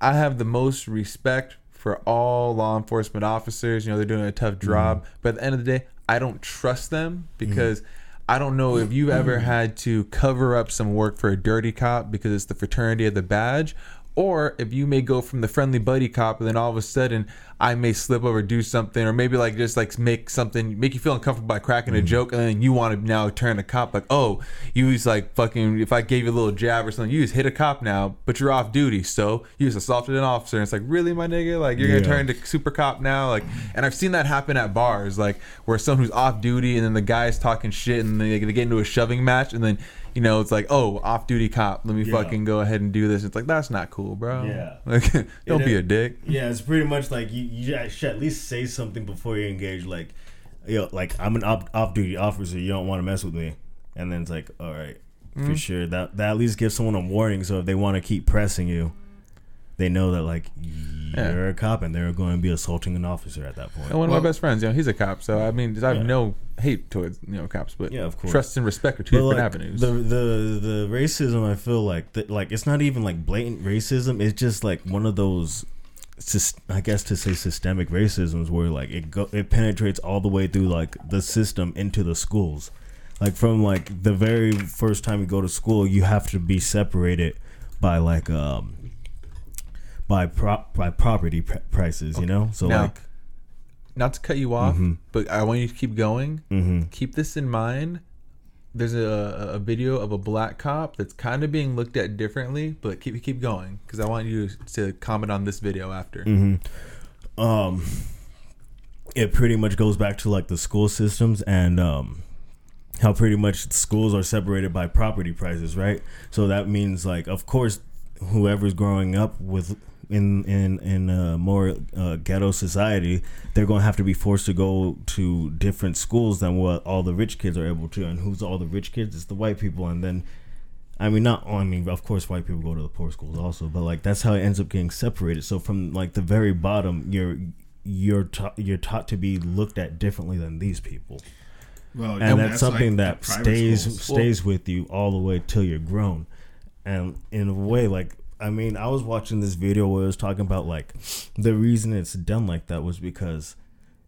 I have the most respect for all law enforcement officers. You know, they're doing a tough job. But at the end of the day, I don't trust them because I don't know if you've ever had to cover up some work for a dirty cop because it's the fraternity of the badge, Or if you may go from the friendly buddy cop, and then all of a sudden I may slip over, do something, or maybe like just like make something, make you feel uncomfortable by cracking a mm-hmm. joke, and then you want to now turn a cop like, oh, you was like fucking. If I gave you a little jab or something, you just hit a cop now, but you're off duty, so you just assaulted an officer. And it's like, really, my nigga, like you're gonna turn to super cop now, like. And I've seen that happen at bars, like where someone who's off duty, and then the guy's talking shit, and they they get into a shoving match, and then. You know, it's like, oh, off-duty cop. Let me Yeah. fucking go ahead and do this. It's like that's not cool, bro. Yeah. [LAUGHS] Like, don't It be a dick. Yeah, it's pretty much like you, you should at least say something before you engage. Like, yo, like I'm an off, off-duty officer. You don't want to mess with me. And then it's like, all right, Mm-hmm. for sure. That that at least gives someone a warning. So if they want to keep pressing you, they know that like you're a cop and they're going to be assaulting an officer at that point. And one of Well- my best friends, you know, he's a cop, so I mean, I have Yeah. no hate towards you know cops, but Yeah, of course. trust and respect are two But, different like, avenues. The the the racism, I feel like that like it's not even like blatant racism. It's just like one of those, sys- I guess to say systemic racisms where like it go it penetrates all the way through like the system into the schools. Like from like the very first time you go to school, you have to be separated by like um by prop by property pr- prices. You know, so now, like not to cut you off, Mm-hmm. but I want you to keep going. Keep this in mind. There's a, a video of a black cop that's kind of being looked at differently, but keep keep going because I want you to comment on this video after. Mm-hmm. um it pretty much goes back to like the school systems and um how pretty much schools are separated by property prices right so that means like of course whoever's growing up with in in in a more uh, ghetto society they're going to have to be forced to go to different schools than what all the rich kids are able to and who's all the rich kids it's the white people and then I mean, not. I mean, of course, white people go to the poor schools also, but like that's how it ends up getting separated. So from like the very bottom, you're you're taught you're taught to be looked at differently than these people, Well, and that's, something like that stays schools. stays with you all the way till you're grown. And in a way, like I mean, I was watching this video where it was talking about like the reason it's done like that was because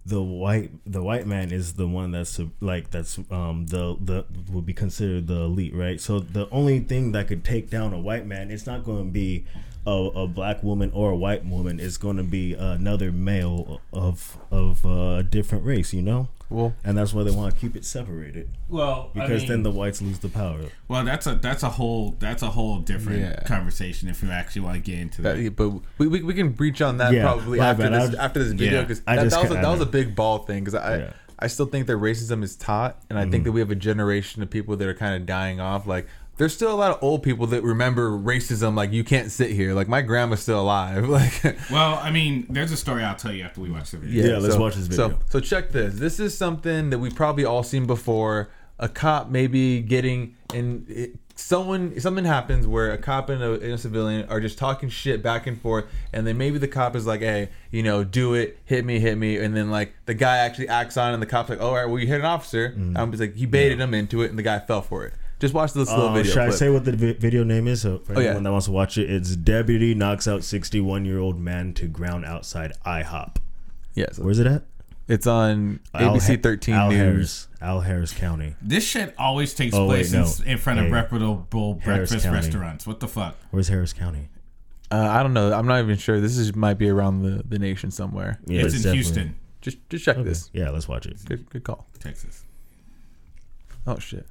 the white the white man is the one that's uh, like that's um the the would be considered the elite right? So the only thing that could take down a white man it's not going to be a, a black woman or a white woman. It's going to be another male of of uh, a different race you know Well, and that's why they want to keep it separated well, I because mean- then the whites lose the power Well, that's a that's a whole that's a whole different Yeah. conversation if you actually want to get into that. that, but we, we, we can breach on that Yeah, probably after bad. This was- after this video because I that, that was a, that was a big ball thing because I Yeah. I still think that racism is taught and I Mm-hmm. think that we have a generation of people that are kind of dying off like. There's still a lot of old people that remember racism. Like you can't sit here. Like my grandma's still alive. [LAUGHS] Like Well, I mean, there's a story I'll tell you after we watch the video. Yeah, let's watch this video. So, so check this. This is something that we've probably all seen before. A cop maybe getting in. It, someone something happens where a cop and a, and a civilian are just talking shit back and forth, and then maybe the cop is like, "Hey, you know, do it, hit me, hit me," and then like the guy actually acts on, it, and the cop's like, oh, "All right, well, you hit an officer." Mm. I'm just like, he baited him into it, and the guy fell for it. Just watch this little Uh, video. should I say what the vi- video name is? So for Oh, yeah. anyone that wants to watch it, it's Deputy knocks out 61 year old man to ground outside IHOP. Yes, Where's it at? it's on Al- ABC 13 Al News. Harris, Al Harris County. This shit always takes Oh, wait, place no. in, in front of Hey. reputable Harris breakfast County. restaurants. What the fuck? Where's Harris County? Uh, I don't know. I'm not even sure. This is might be around the, the nation somewhere. Yeah, it's in definitely- Houston, Just just check this. Yeah, let's watch it. Good good call. Texas. Oh shit.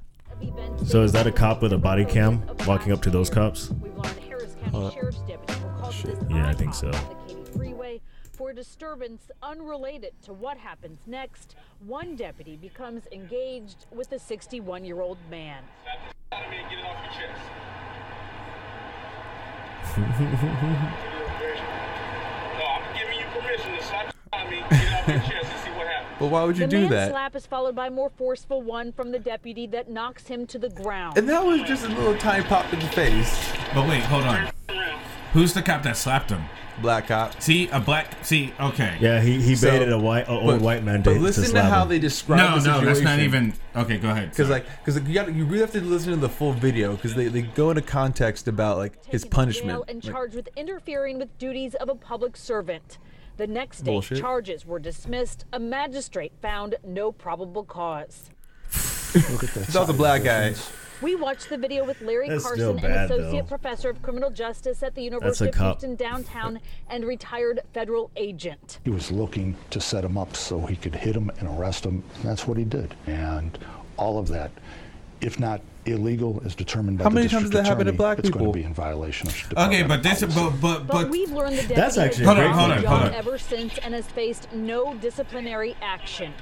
So is that a cop with a body cam walking up to those cops? We've learned Harris County uh, Sheriff's deputies were called to this Yeah, I think so. IHOP on the Katy Freeway for a disturbance unrelated to what happens next. One deputy becomes engaged with a 61-year-old man. [LAUGHS] [LAUGHS] But why would you the do man that? slap is followed by more forceful one from the deputy that knocks him to the ground. And that was just a little tiny pop in the face. But wait, hold on. Who's the cop that slapped him? Black cop. See a black. See, okay. Yeah, he, he So- baited a white a old white man to, But to listen to, slap how him. they describe No, the no, situation. that's not even. Okay, go ahead. Because like, because you got you really have to listen to the full video because they, they go into context about like his punishment. jail and Like, charged with interfering with duties of a public servant. The next day, Bullshit. charges were dismissed. A magistrate found no probable cause. Look at that was a black guy. We watched the video with Larry That's still Karson, an bad, associate though. professor of criminal justice at the University of cop. Houston downtown and retired federal agent. He was looking to set him up so he could hit him and arrest him. And that's what he did. And all of that, if not illegal, is determined by How the many times district does that happen to attorney, black it's going people? to be in violation of Okay, department but this, policy. but but But, but we've learned the deputy That's actually has a been great on the point. job Hold on, hold on. ever since and has faced no disciplinary action.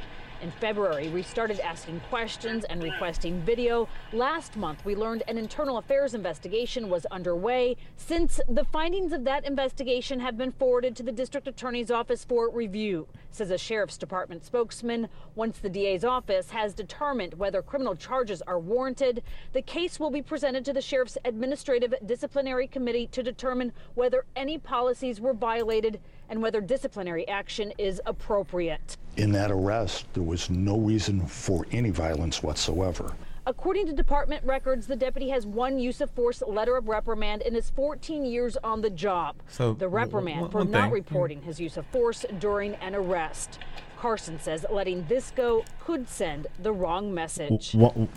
In February, we started asking questions and requesting video. Last month, we learned an internal affairs investigation was underway. Since the findings of that investigation have been forwarded to the district attorney's office for review, says a sheriff's department spokesman. Once the DA's office has determined whether criminal charges are warranted, the case will be presented to the sheriff's administrative disciplinary committee to determine whether any policies were violated and whether disciplinary action is appropriate. In that arrest, there was no reason for any violence whatsoever. According to department records, the deputy has one use of force letter of reprimand in his 14 years on the job. So, the reprimand for not thing. reporting his use of force during an arrest. Karson says letting this go could send the wrong message. Want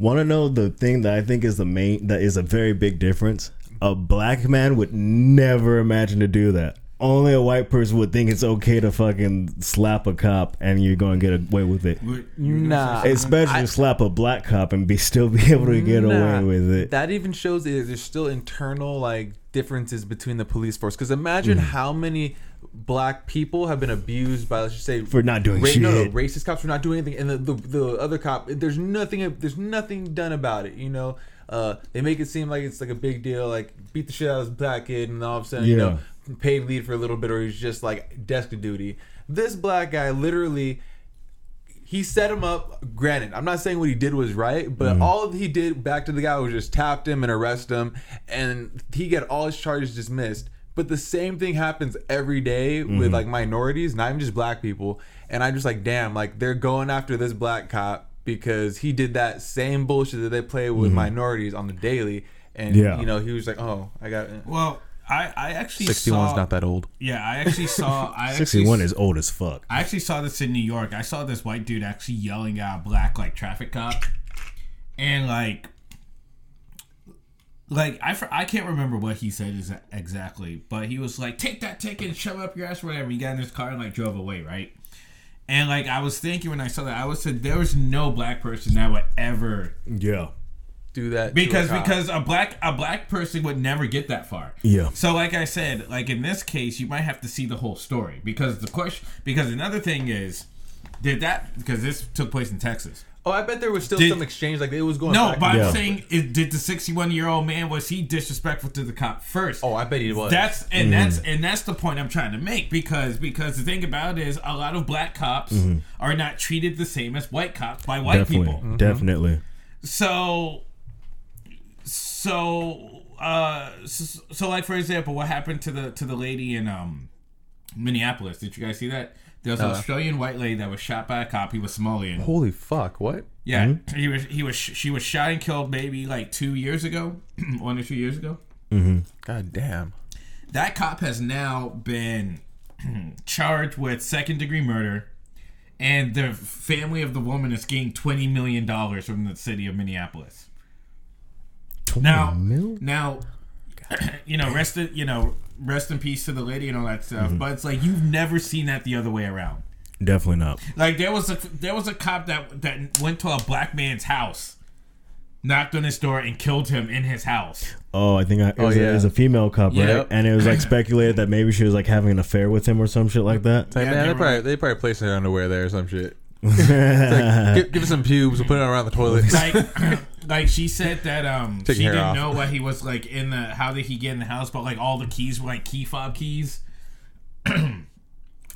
to know the thing that I think is the main that is a very big difference? A black man would never imagine to do that. Only a white person would think it's okay to fucking slap a cop and you're going to get away with it. Nah, Especially I- slap a black cop and be still be able to get Nah, away with it. That even shows that there's still internal like differences between the police force. Because imagine Mm. how many black people have been abused by let's just say For not doing shit. No, no, racist cops for not doing anything, and the, the the other cop, there's nothing, there's nothing done about it. You know, uh, they make it seem like it's like a big deal, like beat the shit out of this black kid, and all of a sudden, you know, paid lead for a little bit, or he's just like desk duty. This black guy literally he set him up. Granted, I'm not saying what he did was right, but Mm-hmm. all he did back to the guy was just tapped him and arrest him, and he got all his charges dismissed. But the same thing happens every day Mm-hmm. with like minorities, not even just black people. And I'm just like, damn, like they're going after this black cop because he did that same bullshit that they play with minorities on the daily. And Mm-hmm. Yeah. you know, he was like, oh, I got well, I I actually 61's saw, not that old. Yeah, I actually saw. [LAUGHS] I actually is old as fuck. I actually saw this in New York. I saw this white dude actually yelling at a black like traffic cop, and like, like I I can't remember what he said is exactly, but he was like, "Take that ticket and shove up your ass," or whatever. He got in his car and like drove away, right? And like I was thinking when I saw that, I was said there was no black person that would ever Yeah. Do that because because a black a black person would never get that far. Yeah. So like I said, like in this case, you might have to see the whole story because the question because another thing is did that because this took place in Texas. oh, I bet there was still Did- some exchange, like it was going. No, back but and I'm saying is, did the 61 year old man was he disrespectful to the cop first? Oh, I bet he was. That's and mm-hmm. that's and that's the point I'm trying to make because because the thing about it is a lot of black cops mm-hmm. are not treated the same as white cops by white definitely. people. Definitely. So, so, uh, so, so, like for example, what happened to the to the lady in um Minneapolis? Did you guys see that? There was an Australian white lady that was shot by a cop. He was Somalian. Holy fuck! What? Yeah, he was. He was. She was shot and killed maybe like two years ago, [CLEARS THROAT] one or two years ago. God damn. That cop has now been [CLEARS THROAT] charged with second degree murder, and the family of the woman is getting twenty million dollars from the city of Minneapolis. Now, now, [CLEARS THROAT] you know, rest in, you know, rest in peace to the lady and all that stuff. Mm-hmm. But it's like you've never seen that the other way around. Definitely not. Like there was a there was a cop that that went to a black man's house, knocked on his door and killed him in his house. Oh, I think I, it, oh, was yeah. a, it was a female cop, right? And it was like [CLEARS THROAT] speculated that maybe she was like having an affair with him or some shit like that. Like, Yeah, man, they they probably they probably placed her underwear there or some shit. [LAUGHS] Like, give, give us some pubes. We'll put it around the toilet. Like, [LAUGHS] like she said that um Take she didn't off. know what he was like in the how did he get in the house, but like all the keys were like key fob keys. [CLEARS THROAT] Damn,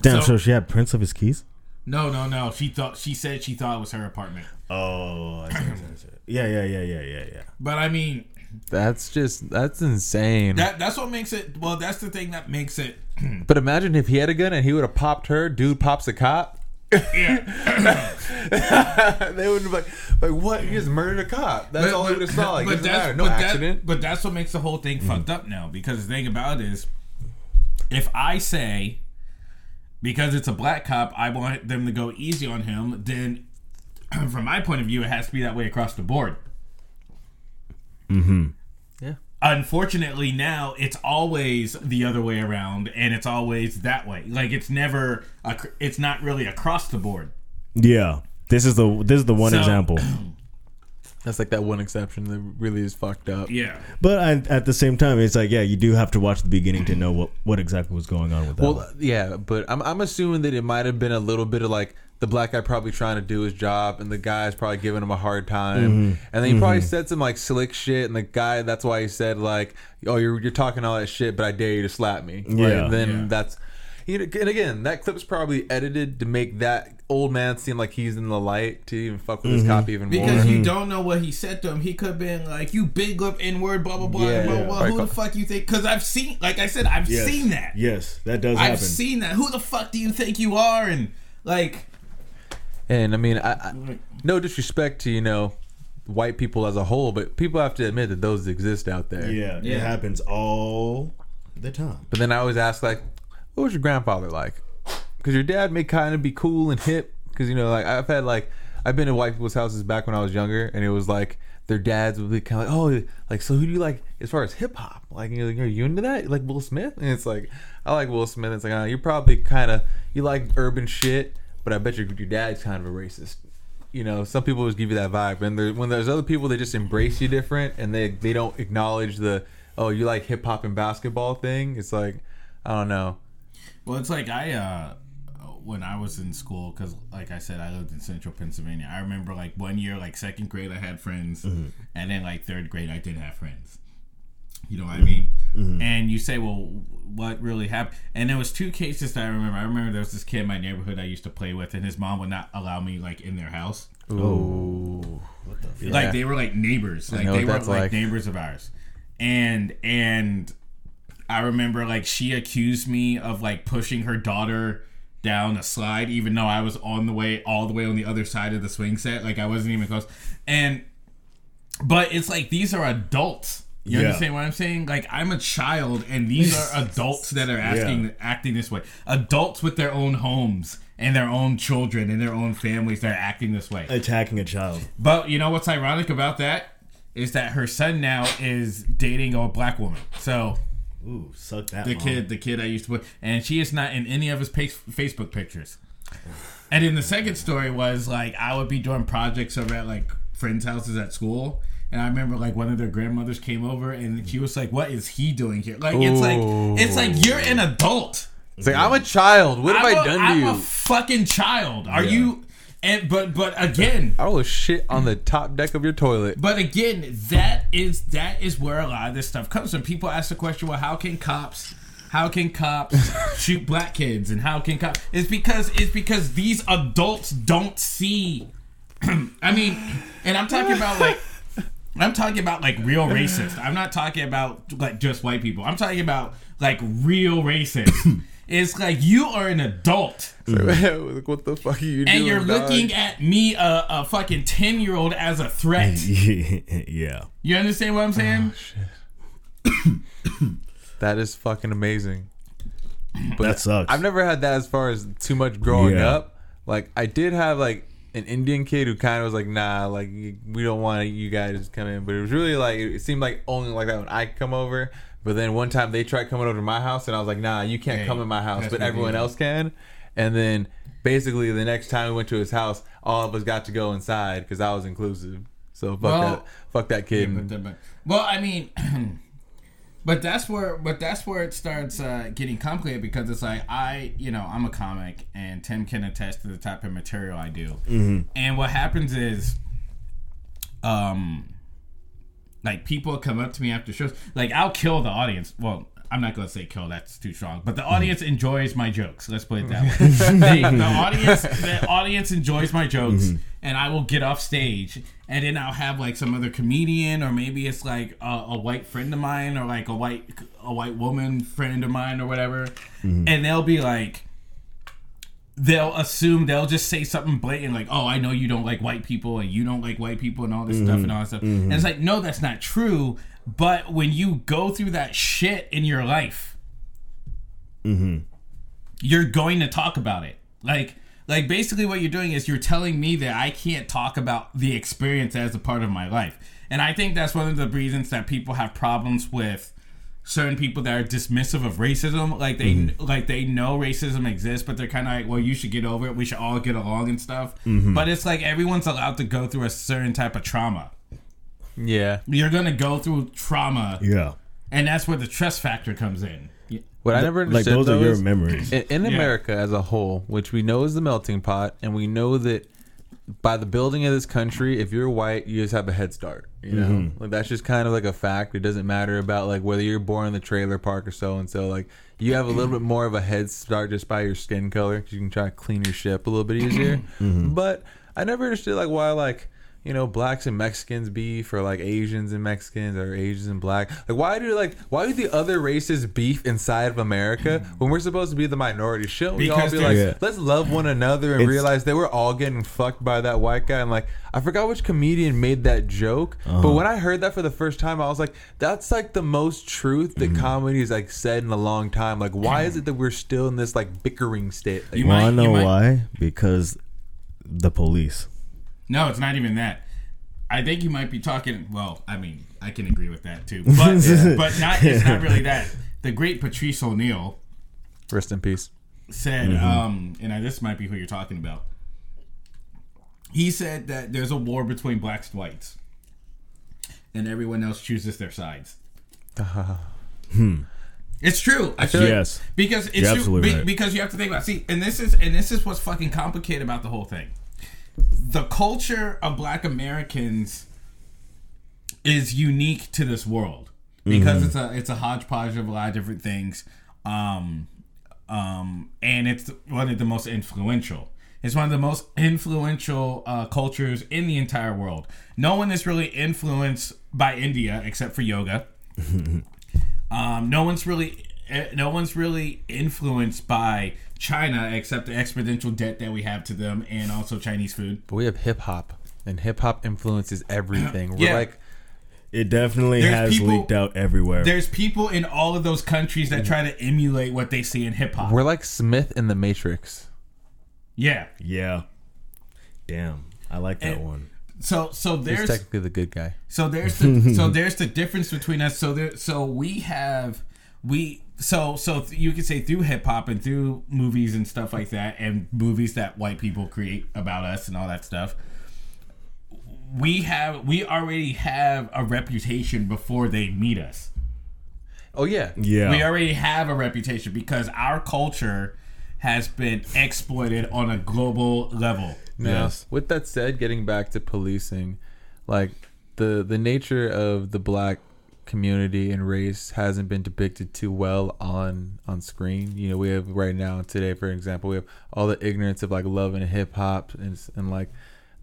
So- so, she had prints of his keys? No, no, no. She thought she said she thought it was her apartment. Oh, I see, I see, I see. [CLEARS THROAT] yeah, yeah, yeah, yeah, yeah, yeah. But I mean, That's just that's insane. that that's what makes it. Well, that's the thing that makes it. [CLEARS THROAT] but imagine if he had a gun and he would have popped her. Dude pops a cop. Yeah. [LAUGHS] they would be like, like what? He just murdered a cop. That's all he would have saw. Like, doesn't matter. No but accident. That, but that's what makes the whole thing hmm. fucked up now. Because the thing about it is, if I say because it's a black cop, I want them to go easy on him, then [CLEARS THROAT] from my point of view, it has to be that way across the board. Mm-hmm. Unfortunately now it's always the other way around and it's always that way like it's never a, it's not really across the board Yeah. This is the this is the one So- example. [CLEARS THROAT] That's like that one exception that really is fucked up. yeah But I, at the same time, it's like yeah, you do have to watch the beginning to know what what exactly was going on with that. Well, one. yeah, but I'm I'm assuming that it might have been a little bit of like the black guy probably trying to do his job, and the guy's probably giving him a hard time, Mm-hmm. and then he probably said some like slick shit, and the guy that's why he said like, "Oh, you're you're talking all that shit, but I dare you to slap me." Right? Yeah. then Yeah. that's. You know, and again, that clip's probably edited to make that old man seem like he's in the light to even fuck with Mm-hmm. his copy even because more. Because you don't know what he said to him he could have been like you big up n-word blah blah blah Yeah, blah, yeah. blah. Right, who the fuck you think because i've seen like i said i've Yes. seen that Yes, that does i've happen. seen that who the fuck do you think you are and like And I mean, I, I, no disrespect to you know white people as a whole, but people have to admit that those exist out there. yeah, Yeah. it happens all the time. But then I always ask like, what was your grandfather like? Because your dad may kind of be cool and hip. Because you know, like I've had like I've been in white people's houses back when I was younger, and it was like their dads would be kind of like, oh, like so who do you like as far as hip hop? Like, you're like, are you into that? You like Will Smith? And it's like I like Will Smith. It's like uh, you're probably kind of you like urban shit, but I bet your your dad's kind of a racist. You know, some people just give you that vibe, and there, when there's other people, they just embrace you different, and they they don't acknowledge the oh you like hip hop and basketball thing. It's like I don't know. Well, it's like I, uh, when I was in school, because like I said, I lived in central Pennsylvania. I remember like one year, like second grade, I had friends, and then like third grade, I didn't have friends. You know what I mean? And you say, well, what really happened? And there was two cases that I remember. I remember there was this kid in my neighborhood I used to play with, and his mom would not allow me like in their house. Ooh. Like they were like neighbors. Like they were like, like. neighbors of ours. And and I remember like she accused me of like pushing her daughter down a slide even though I was on the way all the way on the other side of the swing set. Like I wasn't even close. And but it's like these are adults. You Yeah. understand what I'm saying? Like I'm a child and these are [LAUGHS] adults that are asking Yeah. acting this way. Adults with their own homes and their own children and their own families that are acting this way. Attacking a child. But you know what's ironic about that is that her son now is dating a black woman. So Ooh, suck that. the mom. kid, the kid I used to put, and she is not in any of his Facebook pictures. And then the second story was like I would be doing projects over at like friends' houses at school. And I remember like one of their grandmothers came over and she was like, "What is he doing here?" Like it's like it's like you're an adult. It's like I'm a child. What have I'm I a- done to you? I'm a fucking child. Are you? And but but again, I will shit on the top deck of your toilet. But again, that is that is where a lot of this stuff comes from. People ask the question, well, how can cops how can cops [LAUGHS] shoot black kids and how can cops it's because it's because these adults don't see [CLEARS THROAT] I mean, and I'm talking about like I'm talking about like real racist. I'm not talking about like just white people. I'm talking about like real racist. [LAUGHS] it's like you are an adult Like, [LAUGHS] what the fuck are you doing? and you're dog? looking at me, a, a fucking 10 year old, as a threat. [LAUGHS] yeah. You understand what I'm ah, saying? [COUGHS] That is fucking amazing. [COUGHS] But that sucks. I've never had that as far as too much growing Yeah. up. Like I did have like an Indian kid who kind of was like, nah, like we don't want you guys to come in. But it was really like it seemed like only like that when I could come over. But then one time they tried coming over to my house, and I was like, nah, you can't Hey, come in my house, but everyone else can. And then basically the next time we went to his house, all of us got to go inside because I was inclusive. So fuck Well- that, fuck that kid. But the- but- well, I mean, [CLEARS THROAT] but that's where, but that's where it starts uh, getting complicated because it's like I, you know, I'm a comic, and Tim can attest to the type of material I do. And what happens is, um, like people come up to me after shows, like I'll kill the audience. Well. I'm not gonna say kill. That's too strong. But the audience mm. enjoys my jokes. Let's put it that way. [LAUGHS] the, the audience, the [LAUGHS] audience enjoys my jokes, mm-hmm. and I will get off stage, and then I'll have like some other comedian, or maybe it's like a, a white friend of mine, or like a white a white woman friend of mine, or whatever, mm-hmm. and they'll be like, they'll assume they'll just say something blatant like, "Oh, I know you don't like white people, and you don't like white people, and all this stuff and mm-hmm. all that stuff." And it's like, no, that's not true. But when you go through that shit in your life, mm-hmm. you're going to talk about it. Like, Like basically, what you're doing is you're telling me that I can't talk about the experience as a part of my life, and I think that's one of the reasons that people have problems with certain people that are dismissive of racism. Like they mm-hmm. like they know racism exists, but they're kind of like, well, you should get over it. We should all get along and stuff. Mm-hmm. But it's like everyone's allowed to go through a certain type of trauma. Yeah. You're gonna go through trauma, Yeah. and that's where the trust factor comes in. Y- What I never Like understood those are your is- memories. in, in Yeah. America as a whole, which we know is the melting pot, and we know that by the building of this country, if you're white, you just have a head start. You know, Mm-hmm. like that's just kind of like a fact. It doesn't matter about like whether you're born in the trailer park or so and so. Like you have a little bit more of a head start just by your skin color. 'cause you can try to clean your ship a little bit easier. Mm-hmm. But I never understood like why like. You know, blacks and Mexicans beef, or like Asians and Mexicans, or Asians and black. Like, why do like why do the other races beef inside of America when we're supposed to be the minority? Shouldn't we all Because be like, there's- Yeah. let's love one another and It's- realize they were all getting fucked by that white guy. And like, I forgot which comedian made that joke, Uh-huh. but when I heard that for the first time, I was like, that's like the most truth that Mm-hmm. comedy has like said in a long time. Like, why is it that we're still in this like bickering state? Like, You Wanna might- know might- why? Because the police. No, it's not even that. I think you might be talking. Well, I mean, I can agree with that too, [LAUGHS] but but not. It's not really that. The great Patrice O'Neal rest in peace. said, Mm-hmm. um, and I, this might be who you're talking about. He said that there's a war between blacks and whites, and everyone else chooses their sides. [LAUGHS] It's true. I feel like- Yes. because it's You're true, be- right. because you have to think about see, and this is and this is what's fucking complicated about the whole thing. The culture of Black Americans is unique to this world because Mm-hmm. it's a it's a hodgepodge of a lot of different things, um, um, and it's one of the most influential. It's one of the most influential uh, cultures in the entire world. No one is really influenced by India except for yoga. [LAUGHS] Um, no one's really eh, no one's really influenced by China except the exponential debt that we have to them and also Chinese food. But we have hip hop, and hip hop influences [CLEARS THROAT] everything. We're Yeah. like, It definitely There's has people- leaked out everywhere. There's people in all of those countries that mm-hmm. try to emulate what they see in hip hop. we're like Smith in the Matrix. Yeah. Yeah. Damn. I like that And- one. So so He's there's technically the good guy. So there's [LAUGHS] the so there's the difference between us. So there so we have we so so th- you could say through hip hop and through movies and stuff like that and movies that white people create about us and all that stuff. We have we already have a reputation before they meet us. Oh yeah, Yeah. We already have a reputation because our culture has been exploited on a global level. Now, Yes. with that said, getting back to policing, like the the nature of the black community and race hasn't been depicted too well on on screen. You know, we have right now today, for example, we have all the ignorance of like love and hip hop and and like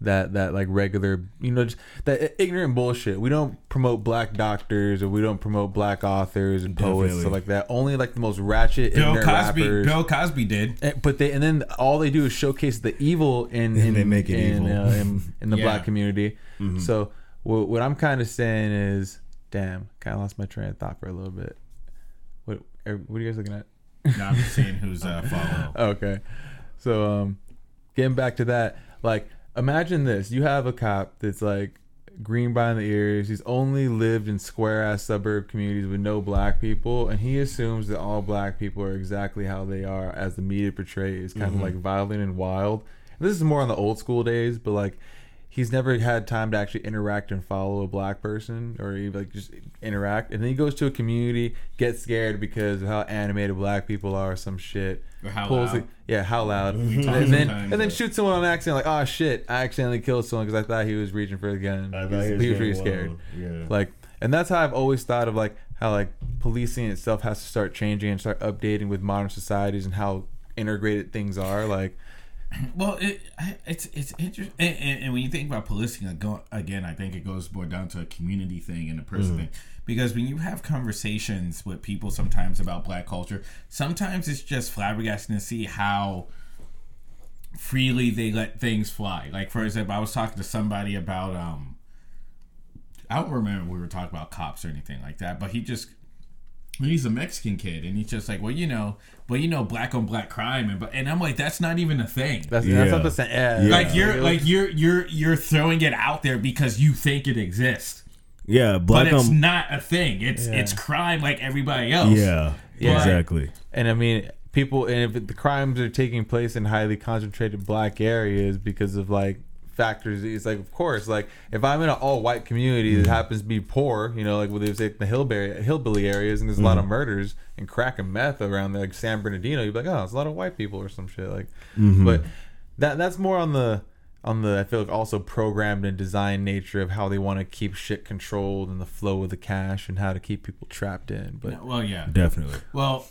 that that like regular you know just that ignorant bullshit. We don't promote black doctors or we don't promote black authors and poets Definitely. stuff like that. Only like the most ratchet Bill ignorant Cosby rappers. Bill Cosby did. And- but they and then all they do is showcase the evil in, in they make it in, evil. uh, in, in the Yeah. black community. So what, what I'm kind of saying is, damn, kind of lost my train of thought for a little bit. What are, what are you guys looking at? No, I'm just saying who's uh, [LAUGHS] follow. Okay, so um, getting back to that, like imagine this: you have a cop that's like green behind the ears. He's only lived in square ass suburb communities with no black people, and he assumes that all black people are exactly how they are, as the media portrays, kind of like violent and wild. And this is more on the old school days, but like. He's never had time to actually interact and follow a black person, or even like just interact. And then he goes to a community, gets scared because of how animated black people are, or some shit. Or how Pulls loud. it- yeah, how loud, [LAUGHS] and then and then shoots someone on accident. Like, oh shit, I accidentally killed someone because I thought he was reaching for the gun. I thought He was, he was really scared. Yeah. Like, and that's how I've always thought of like how like policing itself has to start changing and start updating with modern societies and how integrated things are. Like, [COUGHS] Well, it, it's it's interesting, and, and, and when you think about policing again, I think it goes more down to a community thing and a person thing. Because when you have conversations with people sometimes about Black culture, sometimes it's just flabbergasting to see how freely they let things fly. Like for example, I was talking to somebody about um, I don't remember we were talking about cops or anything like that, but he just he's a Mexican kid, and he's just like, well, you know, but you know, black on black crime, and but and I'm like, that's not even a thing. That's, Yeah. that's not the same. Yeah. like you're like you're you're you're throwing it out there because you think it exists, Yeah, but black it's on. not a thing. It's Yeah. it's crime like everybody else. Yeah, Yeah. exactly. And I mean, people, and if the crimes are taking place in highly concentrated black areas because of like factors, it's like, of course, like if I'm in an all white community that mm. happens to be poor, you know, like with they say the hillbilly hillbilly areas, and there's a lot of mm. murders and crack and meth around there, like San Bernardino, you'd be like, oh, it's a lot of white people or some shit, like, mm-hmm. but that that's more on the on the I feel like also programmed and designed nature of how they want to keep shit controlled and the flow of the cash and how to keep people trapped in, but. Well, yeah. Definitely. Well,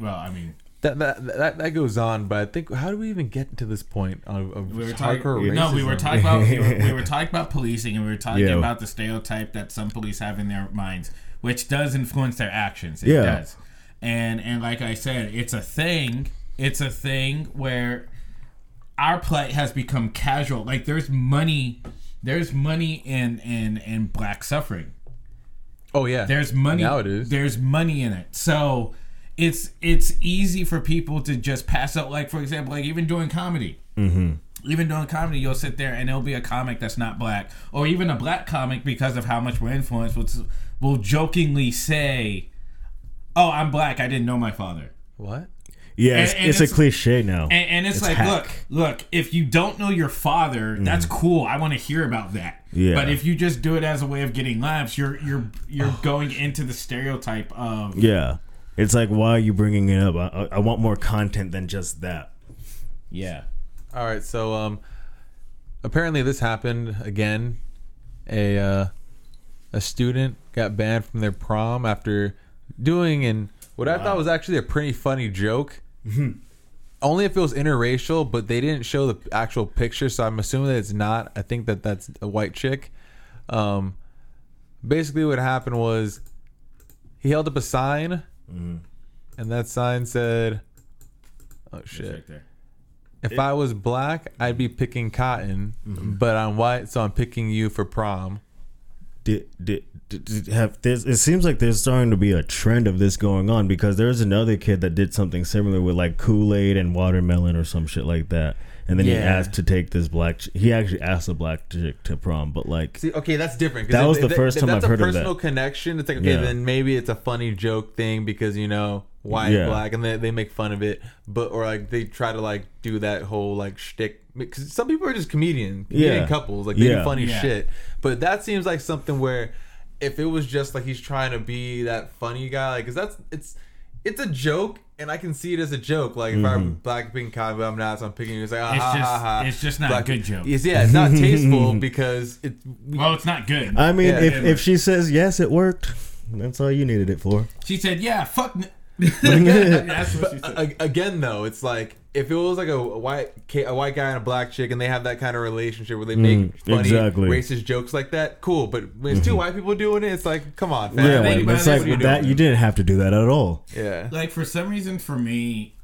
well, I mean, That, that that that goes on, but I think how do we even get to this point of, of we were talking. hardcore No, we were talking about we were, we [LAUGHS] were talking about policing, and we were talking Yeah. about the stereotype that some police have in their minds, which does influence their actions. It Yeah. does, and and like I said, it's a thing. It's a thing where our plight has become casual. Like there's money, there's money in in in black suffering. Oh yeah, There's money. Now it is. There's money in it. So it's it's easy for people to just pass out. Like for example, like even doing comedy. Mm-hmm. Even doing comedy, you'll sit there and there'll be a comic that's not black, or even a black comic because of how much we're influenced. Will, will jokingly say, "Oh, I'm black. I didn't know my father." what? Yeah, it's, And- and it's, it's- a cliche now. And, and it's, It's like, hack. look, look, if you don't know your father, that's cool. I want to hear about that. Yeah. But if you just do it as a way of getting laughs, you're you're you're going into the stereotype of yeah, it's like why are you bringing it up? I, I- I want more content than just that. yeah. All right, so um, apparently this happened again. A uh, a student got banned from their prom after doing and what I thought was actually a pretty funny joke. Only if it was interracial, but they didn't show the actual picture, so I'm assuming that it's not. I think that that's a white chick. Um, basically, what happened was he held up a sign, Mm-hmm. and that sign said, "Oh shit." Right there. If I was black, I'd be picking cotton, mm-hmm. but I'm white, so I'm picking you for prom. Did, did, did, did have there's, it seems like there's starting to be a trend of this going on because there's another kid that did something similar with like Kool-Aid and watermelon or some shit like that. And then he Yeah. asked to take this black. Ch- he actually asked a black chick to prom, but like, See, okay, that's different. 'cause That if- was if the first time that's I've heard of that. a personal connection. It's like okay, Yeah. then maybe it's a funny joke thing because you know white, Yeah. black, and they, they make fun of it. But or like they try to like do that whole like shtick because some people are just comedian, comedian Yeah. couples, like they Yeah. do funny Yeah. shit. But that seems like something where if it was just like he's trying to be that funny guy, like because that's it's it's a joke. And I can see it as a joke. Like if Mm-hmm. I'm black picking cotton, but I'm not, so I'm picking you. It's like, ah, It's ha, just- ha, ha. it's just not a good joke. Yes, yeah, it's not tasteful [LAUGHS] because it. Well, it's not good. I mean, Yeah, if, if she says yes, it worked. That's all you needed it for. she said, "Yeah, fuck." N-" [LAUGHS] That's what she said. Again though it's like if it was like a white a white guy and a black chick and they have that kind of relationship where they make mm, funny exactly. racist jokes like that cool but when it's two mm-hmm. white people doing it it's like come on Yeah, fam. think like, about it's like what you that. You didn't have to do that at all. yeah like for some reason for me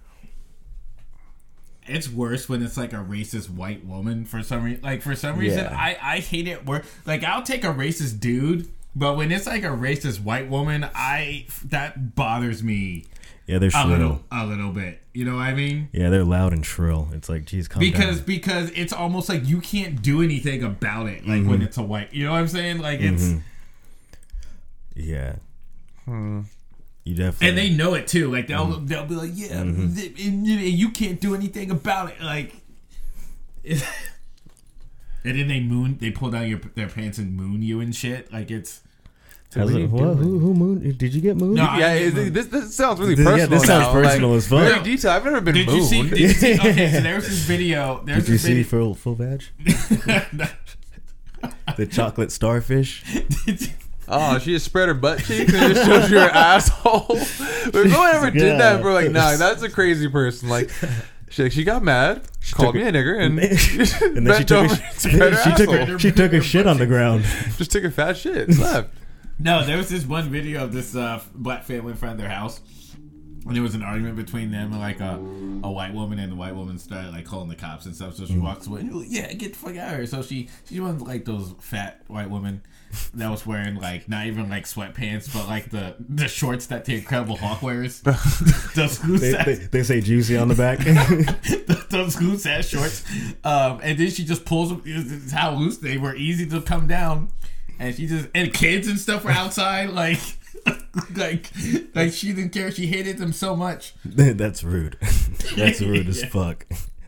it's worse when it's like a racist white woman for some reason like for some reason Yeah. i i hate it where like i'll take a racist dude but when it's like a racist white woman i that bothers me Yeah, they're a shrill. little a little bit you know what i mean Yeah, they're loud and shrill. It's like, geez, calm because down. because it's almost like you can't do anything about it like when mm-hmm. it's a white you know what i'm saying like it's mm-hmm. Yeah. Hmm. You definitely. and they know it too. Like they'll mm-hmm. they'll be like, yeah, th- and and you can't do anything about it. Like, [LAUGHS] and then they moon, they pull down your their pants and moon you and shit. Like it's How's What are what? Who, who moon? Did you get moon? No, yeah didn't it- move. this, this sounds really Yeah, personal Yeah, this sounds now. personal like, as fuck. very detailed I've never been did moved you see? Did you see? Okay, so there was this video. There's Did you see video. full full badge? [LAUGHS] the chocolate starfish. oh she just spread her butt cheeks and just showed you her [LAUGHS] asshole [LAUGHS] but if no one ever did that Yeah. bro like nah that's a crazy person like she, she got mad she called took me a nigger and, [LAUGHS] [LAUGHS] And then she took a, and her she took asshole. a, she took a shit on the ground. [LAUGHS] just took a fat shit and left No, there was this one video of this uh, black family in front of their house, And there was an argument between them and like a, a white woman, and the white woman started like calling the cops and stuff. So she walks away. And yeah, get the fuck out of here. So she she's one of like those fat white women that was wearing like not even like sweatpants, but like the the shorts that the Incredible Hulk wears. [LAUGHS] those loose They, they, they say juicy on the back. [LAUGHS] [LAUGHS] those loose ass shorts. Um, and then she just pulls them. This is how loose they were, easy to come down. And she just and kids and stuff were outside, like, like, like she didn't care. She hated them so much. that's rude. That's rude as Yeah. fuck.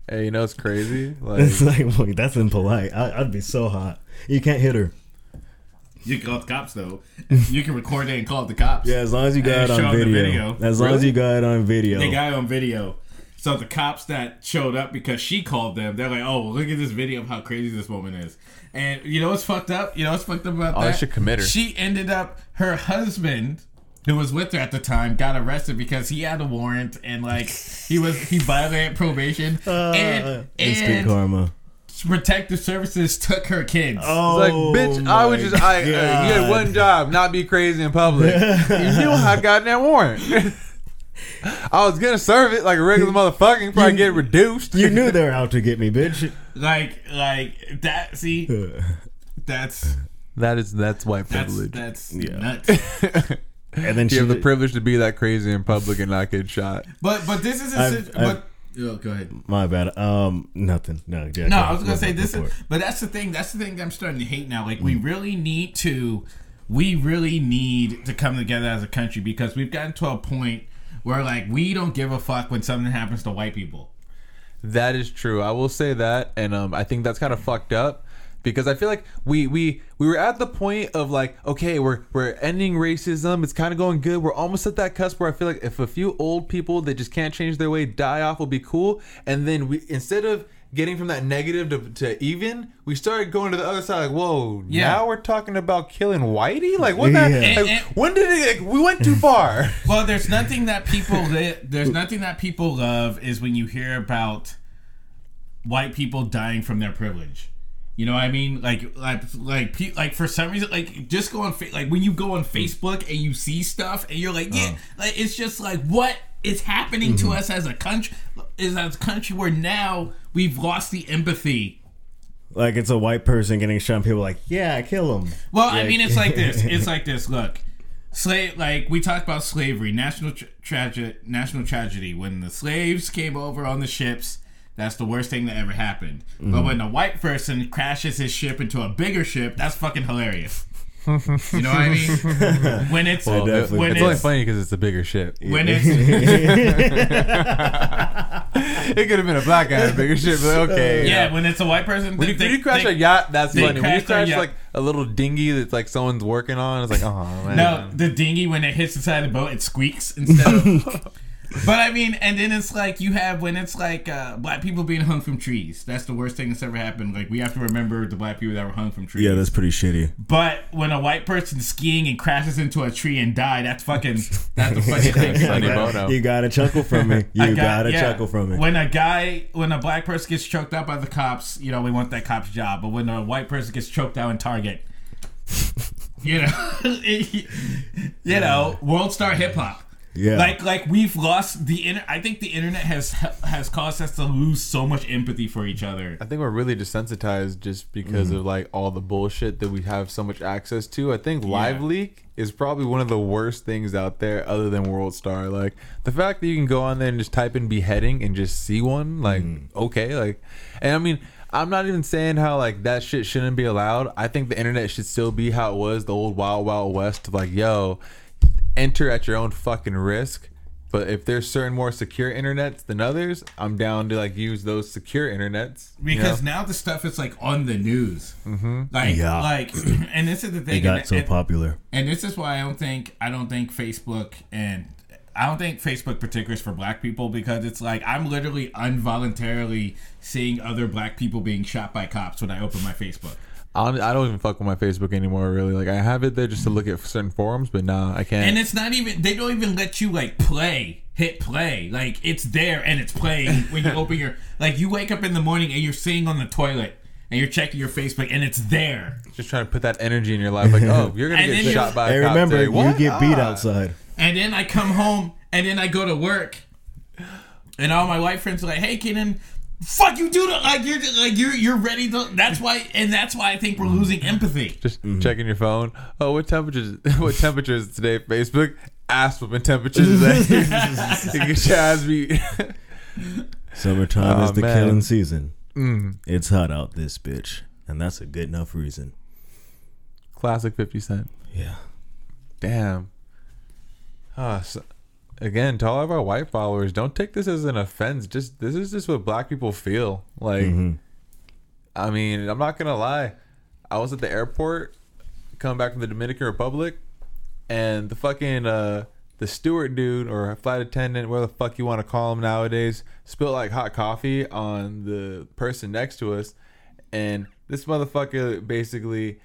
Hey, you know it's crazy? Like, It's like, wait, that's impolite. I, I'd be so hot. You can't hit her. You can call the cops though. You can record it and call the cops. Yeah, as long as you got it on them the video. As long as you got it on video. They got it on video. So the cops that showed up because she called them, they're like, "Oh, well, look at this video of how crazy this woman is." And you know what's fucked up? You know what's fucked up about Oh, they that? should commit her. She ended up her husband, who was with her at the time, got arrested because he had a warrant and like he was he violated probation Uh, [LAUGHS] and instant and karma. Protective services took her kids. Oh, It's like, bitch, I would my just, I, uh, you had one job, not be crazy in public. [LAUGHS] you knew I got that warrant. [LAUGHS] I was gonna serve it like a regular motherfucker, and probably get reduced. You knew they were out to get me, bitch. [LAUGHS] Like like that. See, that's that is that's white privilege. that's Yeah. nuts. And then she you have the privilege to be that crazy in public and not get shot. But but this is a I've- sit- I've- but oh, go ahead. My bad. Um, nothing. No, yeah, No, go- I was gonna go- say go this is, but that's the thing. That's the thing that I'm starting to hate now. Like Mm. we really need to, we really need to come together as a country because we've gotten to a point where like we don't give a fuck when something happens to white people. That is true. I will say that, and um, I think that's kind of fucked up because I feel like we we we were at the point of like, okay, we're we're ending racism. It's kind of going good. We're almost at that cusp where I feel like if a few old people that just can't change their way die off will be cool, and then we instead of getting from that negative to, to even, we started going to the other side. Like, whoa, Yeah. now we're talking about killing whitey. Like, what? That, Yeah. like, And- and- when did it? Like, we went too far. [LAUGHS] Well, there's nothing that people li- there's nothing that people love is when you hear about white people dying from their privilege. You know what I mean? Like like like pe- like for some reason like just go on fa- like when you go on Facebook and you see stuff and you're like yeah uh-huh. like it's just like what is happening to mm-hmm. us as a country is as a country where now we've lost the empathy Like it's a white person getting shot. And people are like, yeah, kill him. Well, I mean, it's like this. [LAUGHS] It's like this. Look, slave. Like we talked about slavery, national tra- tragedy, national tragedy. When the slaves came over on the ships, that's the worst thing that ever happened. But Mm-hmm. when a white person crashes his ship into a bigger ship, that's fucking hilarious. you know what I mean? [LAUGHS] When it's Well, when it's it's, only funny because it's a bigger ship. when it's [LAUGHS] it could have been a black guy, in a bigger ship. But okay, yeah, when it's a white person. When you, they- when you crash they- a yacht, that's they funny. When you crash their crash yacht. like a little dinghy that's like someone's working on, it's like, oh man. No, the dinghy when it hits the side of the boat, it squeaks instead of. [LAUGHS] but I mean, and then it's like you have when it's like uh, black people being hung from trees. That's the worst thing that's ever happened. Like we have to remember the black people that were hung from trees. Yeah, that's pretty shitty. But when a white person skiing and crashes into a tree and die, that's fucking that's the fucking thing. Sonny Bono. You gotta chuckle from me. [LAUGHS] You a gotta yeah. chuckle from me. When a guy, when a black person gets choked out by the cops, you know, we want that cop's job. But when a white person gets choked out in Target, you know, [LAUGHS] you know, world star hip hop. Yeah. Like, like we've lost the inter- I think the internet has has caused us to lose so much empathy for each other. I think we're really desensitized just because Mm-hmm. of like all the bullshit that we have so much access to. I think Live Leak is probably one of the worst things out there other than World Star. Like the fact that you can go on there and just type in beheading and just see one, like Mm-hmm. okay, like and I mean I'm not even saying how like that shit shouldn't be allowed. I think the internet should still be how it was the old wild wild west of like, yo, enter at your own fucking risk. But if there's certain more secure internets than others, I'm down to like use those secure internets. you Because know? now the stuff is like on the news, mm-hmm. like Yeah. like, [CLEARS THROAT] and this is the thing. It got and- so and- popular. And this is why I don't think I don't think Facebook and I don't think Facebook particular is for black people because it's like I'm literally involuntarily seeing other black people being shot by cops when I open my Facebook. I don't, even fuck with my Facebook anymore. Really, like I have it there just to look at certain forums, but nah, I can't. And it's not even they don't even let you like play, hit play. Like it's there and it's playing [LAUGHS] when you open your like you wake up in the morning and you're sitting on the toilet and you're checking your Facebook and it's there. just trying to put that energy in your life. Like, oh, you're gonna [LAUGHS] And get shot you're- by a Hey, cop remember, today. you What? get beat Ah. outside. and then I come home, and then I go to work, and all my white friends are like, "Hey, Kenan." Fuck you, dude! Like you're like you're you're ready to. That's why, and that's why I think we're losing empathy. Just checking your phone. Oh, what temperatures? [LAUGHS] What temperature is today? Facebook ass whooping temperatures today. [LAUGHS] Chaz be. [LAUGHS] Summertime Oh, is the man. killing season. Mm. It's hot out this bitch, and that's a good enough reason. Classic Fifty Cent. Yeah. Damn. Ah, so, again, to all of our white followers, don't take this as an offense. Just this is just what black people feel. Like, I mean, I'm not gonna lie. I was at the airport coming back from the Dominican Republic, and the fucking uh, the steward dude or flight attendant, where the fuck you want to call him nowadays, spilled like hot coffee on the person next to us, and this motherfucker basically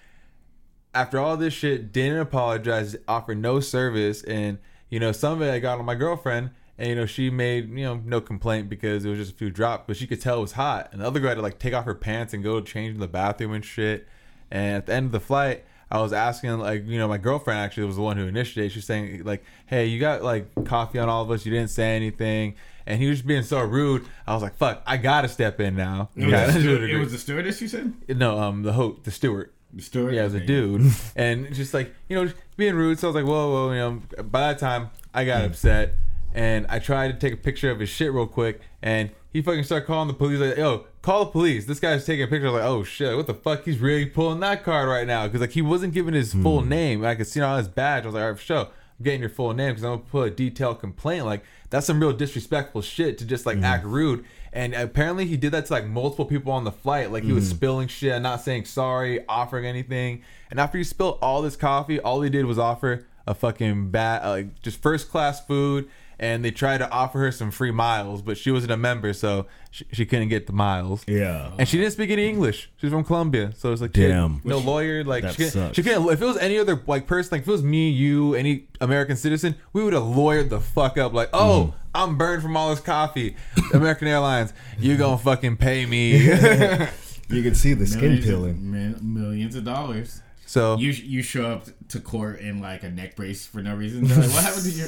after all this shit, didn't apologize, offered no service, and you know, some of it I got on my girlfriend, and you know, she made you know no complaint because it was just a few drops, but she could tell it was hot. And the other girl had to like take off her pants and go change in the bathroom and shit. And at the end of the flight, I was asking like you know my girlfriend actually was the one who initiated. She's saying like, "Hey, you got like coffee on all of us. You didn't say anything." And he was just being so rude. I was like, "Fuck, I gotta step in now." It was, Yeah, [LAUGHS] the, steward, it was the stewardess. You said no, um, the ho the steward. The steward. Yeah, was a dude, [LAUGHS] and just like you know, being rude. So I was like, whoa, whoa, you know. By that time, I got hmm. upset, and I tried to take a picture of his shit real quick, and he fucking started calling the police. Like, yo, call the police. This guy's taking a picture. I was like, oh shit, what the fuck? He's really pulling that card right now because like he wasn't giving his full hmm. name. I could see it on his badge. I was like, all right, for sure. I'm getting your full name because I'm gonna put a detailed complaint. Like that's some real disrespectful shit to just like hmm. act rude. And apparently he did that to like multiple people on the flight. Like he was spilling shit, not saying sorry, offering anything. And after he spilled all this coffee, all he did was offer a fucking bad, uh, like just first class food. And they tried to offer her some free miles, but she wasn't a member, so she, she couldn't get the miles. Yeah. And she didn't speak any English. She's from Colombia, so it's like Damn. kid, no lawyer. Like That she can't, sucks. she couldn't. If it was any other like person, like if it was me, you, any American citizen, we would have lawyered the fuck up. Like, oh, Mm-hmm. I'm burned from all this coffee. American Airlines, you gonna fucking pay me. [LAUGHS] You can see the skin peeling. of, millions of dollars. so, You you show up to court in like a neck brace for no reason. They're like, what happened to your?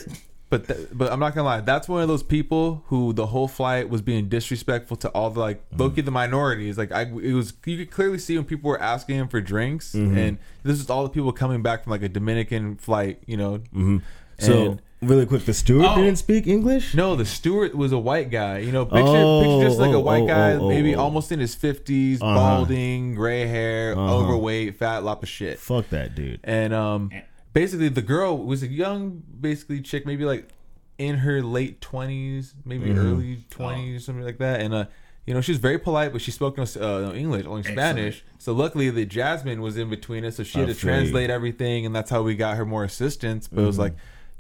But th- but I'm not gonna lie. That's one of those people who the whole flight was being disrespectful to all the like Mm. Loki the minorities. Like I, it was you could clearly see when people were asking him for drinks, Mm-hmm. and this is all the people coming back from like a Dominican flight. You know. Mm-hmm. So And- really quick, the steward Oh. didn't speak English. No, the steward was a white guy. You know, picture, Oh, picture just like a oh, white oh, guy, oh, oh, maybe oh. almost in his 50s, Uh-huh. balding, gray hair, Uh-huh. overweight, fat, lop of shit. Fuck that dude. And um, basically, the girl was a young, basically chick, maybe like in her late 20s, maybe Mm-hmm. early 20s, something like that. And uh, you know, she was very polite, but she spoke no, uh, no English, only Spanish. So luckily, the Jasmine was in between us, so she had I to feel translate everything, and that's how we got her more assistance. But it Mm-hmm. was like,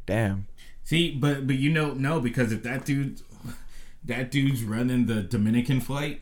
damn. See, but but you know no because if that dude, [LAUGHS] that dude's running the Dominican flight.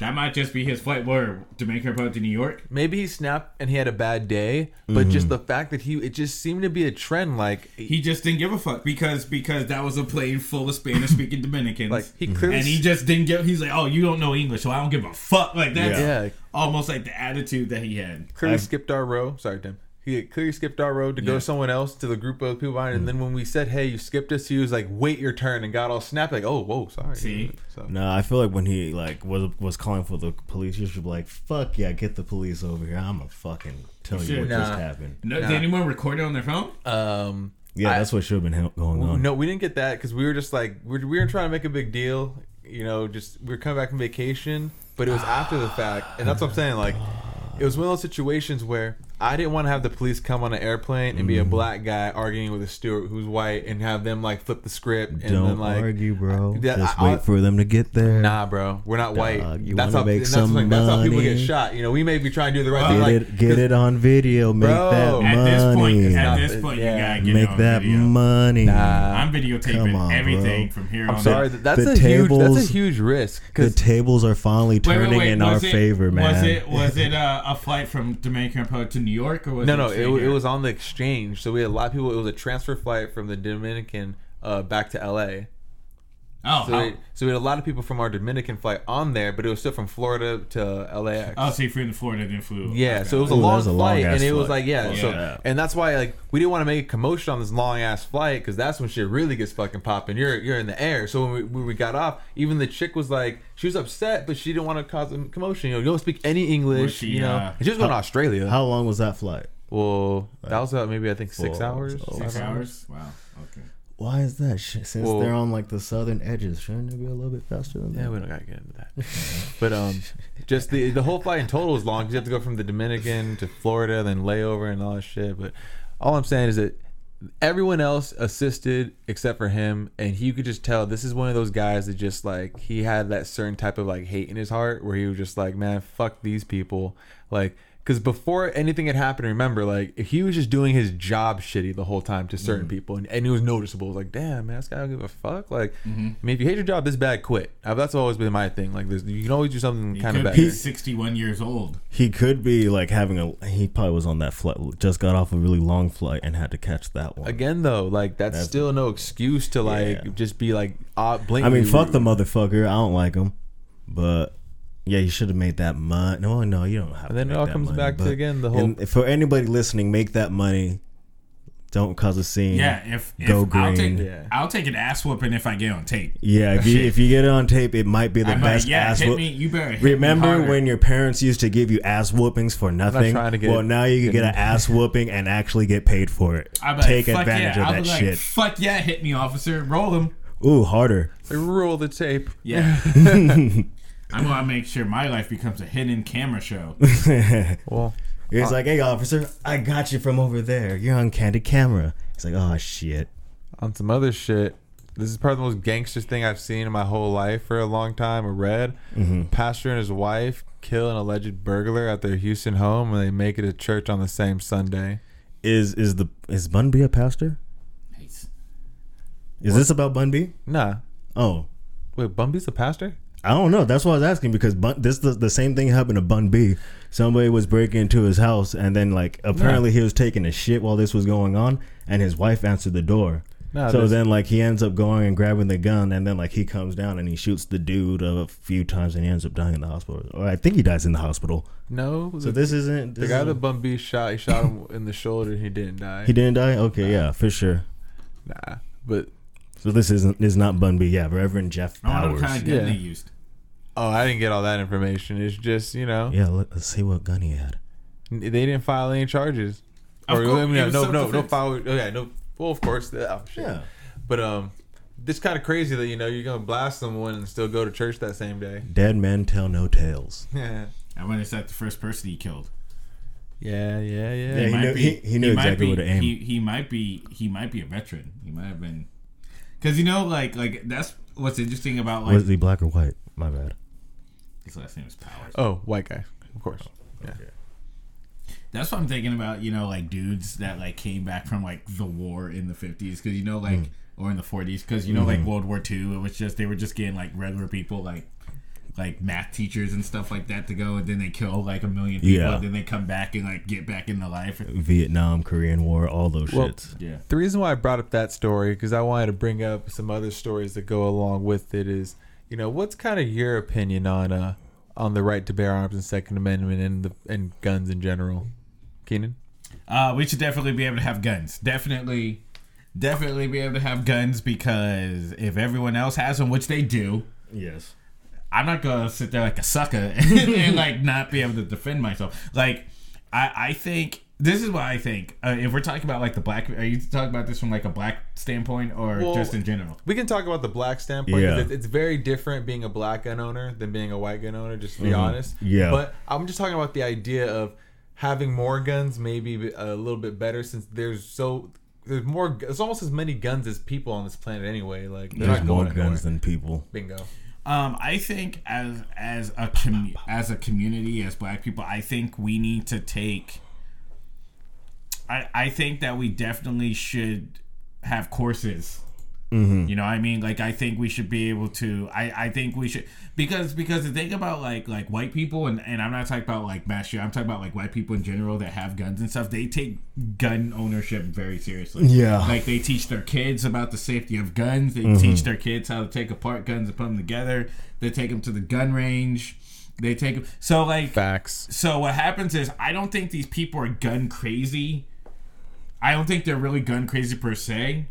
That might just be his flight where her Republic to New York. maybe he snapped and he had a bad day, but just Mm-hmm. the fact that he it just seemed to be a trend. Like He just didn't give a fuck because because that was a plane full of Spanish speaking Dominicans. like he clearly and he just didn't give. He's like, oh, you don't know English, so I don't give a fuck. Like that's Yeah. almost like the attitude that he had. clearly I've- skipped our row. Sorry, Tim. He clearly skipped our road to go Yeah. to someone else to the group of people behind. And then when we said, "Hey, you skipped us," he was like, "Wait your turn," and got all snappy. Like, "Oh, whoa, sorry." See? so No, I feel like when he like was was calling for the police, you should be like, "Fuck yeah, get the police over here." I'm gonna fucking tell you should. what Nah. just happened. No, Nah. Did anyone record it on their phone? um, Yeah, I- that's what should have been going on. no, we didn't get that because we were just like we were, we were trying to make a big deal. You know, just we were coming back from vacation, but it was after the fact, and that's what I'm saying. Like, it was one of those situations where I didn't want to have the police come on an airplane and be Mm. a black guy arguing with a steward who's white and have them like flip the script and Don't then like argue, bro. Yeah, Just I- wait for them to get there. Nah, bro, we're not white. You that's wanna how make that's, some the thing, that's how people get money? shot. You know, we may be trying to do the right Get thing. Like, it, get it on video. Make Bro. that At this point, money. at this point, yeah. you gotta get it Make on that video. money. Nah. I'm videotaping Come on, everything bro. from here I'm on. sorry, out. that- that's the a huge that's tables- a huge risk The because tables are finally Wait, wait, turning wait, in our it- favor, man. Was it was it uh, a flight from Dominican Republic to New York or was no, it no, it, it was on the exchange. So we had a lot of people. It was a transfer flight from the Dominican uh, back to LA. Oh, so, how- we, so we had a lot of people from our Dominican flight on there, but it was still from Florida to LAX. Oh, so you flew in Florida, and then flew. Yeah, so it was a Ooh, long was a flight, long-ass and it was flight. like yeah, so and that's why like we didn't want to make a commotion on this long ass flight because that's when shit really gets fucking popping. You're you're in the air. So when we, when we got off, even the chick was like she was upset, but she didn't want to cause a commotion. You know, you don't speak any English. She, you know, uh, and she was going to Australia. How long was that flight? well, that was about maybe I think six Four hours. hours. six five hours. Wow. Okay. Why is that? Since Well- they're on like the southern edges, shouldn't it be a little bit faster than that? Yeah, we don't gotta get into that. but um, just the the whole flight in total is long because you have to go from the Dominican to Florida, then layover and all that shit. But all I'm saying is that everyone else assisted except for him, and he could just tell this is one of those guys that just like he had that certain type of like hate in his heart where he was just like, man, fuck these people, like. Because before anything had happened, remember, like he was just doing his job shitty the whole time to certain people, and, and it was noticeable. It was like, damn, man, this guy don't give a fuck. Like, I mean, if you hate your job this bad, quit. Uh, That's always been my thing. Like, there's, you can always do something He kind of could better. be 61 years old. He could be like having a. He probably was on that flight. Just got off a really long flight and had to catch that one. Again, though, like that's, That's- still no excuse to like Yeah. just be like uh, I blatantly. mean, fuck rude. the motherfucker. I don't like him, but yeah, you should have made that money. No, no, you don't have. And then to it all comes money, back to, again, the whole- and for anybody listening, make that money. Don't cause a scene. Yeah, if, if go I'll green. take Yeah. I'll take an ass whooping if I get on tape. Yeah, if you if you get it on tape, it might be the I'm like, best yeah, ass hit whoop. me. You better hit Remember harder. when your parents used to give you ass whoopings for nothing? trying to get- well, now you can get an ass whooping and actually get paid for it. I'll be like, Take advantage yeah. of I'll that be like, shit. Fuck yeah, hit me, officer. Roll him. Ooh, harder. Like, roll the tape. Yeah. [LAUGHS] [LAUGHS] I'm gonna make sure my life becomes a hidden camera show. [LAUGHS] Well, It's like, hey, officer, I got you from over there. You're on candid camera. It's like, oh shit. on some other shit. This is probably the most gangster thing I've seen in my whole life for a long time A red Mm-hmm. Pastor and his wife kill an alleged burglar at their Houston home and they make it to church on the same Sunday. Is is the is Bun B a pastor? Nice. Is this about Bun B? Nah. Oh, Wait, Bun B's a pastor? I don't know. That's why I was asking because Bun, this the, the same thing happened to Bun B. Somebody was breaking into his house and then like apparently he was taking a shit while this was going on and his wife answered the door. No, so this- then like he ends up going and grabbing the gun and then like he comes down and he shoots the dude a few times and he ends up dying in the hospital. Or I think he dies in the hospital. No. So the, this isn't the guy that isn't- Bun B shot, he shot him in the shoulder and he didn't die. he didn't die. Okay, yeah, for sure. Nah. But So this isn't is not Bun B. Yeah, Reverend Jeff I wonder what Powers. kind of gun Yeah. used. oh, I didn't get all that information. It's just you know Yeah, let, us see what gun he had. they didn't file any charges. Of Or, course, I mean, it was no, no, no self-defense. file. Oh yeah, no. Well, of course. Oh, shit. Yeah. But um, it's kind of crazy that you know you're gonna blast someone and still go to church that same day. Dead men tell no tales. [LAUGHS] Yeah, I wonder if that's the first person he killed. yeah, yeah, yeah. Yeah, he might knew- he- he knew might exactly be, where to aim. He, he might be he might be a veteran. He might have been because you know like like that's what's interesting about like Was he black or white? My bad. his last name is Powers. Oh, white guy, of course. Oh, yeah. That's what I'm thinking about. You know, like dudes that like came back from like the war in the 50s because you know like mm. or in the 40s because you know mm-hmm. like World War II. It was just they were just getting like regular people like like math teachers and stuff like that to go and then they kill like a million people Yeah. and then they come back and like get back into life. Vietnam, Korean War, all those Well, shits. Yeah. The reason why I brought up that story because I wanted to bring up some other stories that go along with it is, you know, what's kind of your opinion on uh on the right to bear arms and Second Amendment and the and guns in general, Keenan? Uh, we should definitely be able to have guns. Definitely, definitely be able to have guns because if everyone else has them, which they do, Yes. I'm not gonna sit there like a sucker [LAUGHS] and, and, [LAUGHS] like not be able to defend myself. Like, I I think this is what I think. Uh, if we're talking about like the black, are you talking about this from like a black standpoint or Well, just in general? We can talk about the black standpoint. 'cause Yeah. It's, it's very different being a black gun owner than being a white gun owner, just to be honest. Yeah. But I'm just talking about the idea of having more guns, maybe a little bit better, since there's so there's more. There's almost as many guns as people on this planet anyway. Like There's not more guns anywhere. than people. Bingo. Um, I think as as a commu- as a community, as Black people, I think we need to take. I I think that we definitely should have courses Mm-hmm. You know, what I mean, like I think we should be able to. I I think we should because because the thing about like like white people and and I'm not talking about like mass shooting. I'm talking about like white people in general that have guns and stuff. They take gun ownership very seriously. Yeah. like they teach their kids about the safety of guns. They mm-hmm. teach their kids how to take apart guns and put them together. They take them to the gun range. They take them. so like Facts. so what happens is I don't think these people are gun crazy. I don't think they're really gun crazy per se.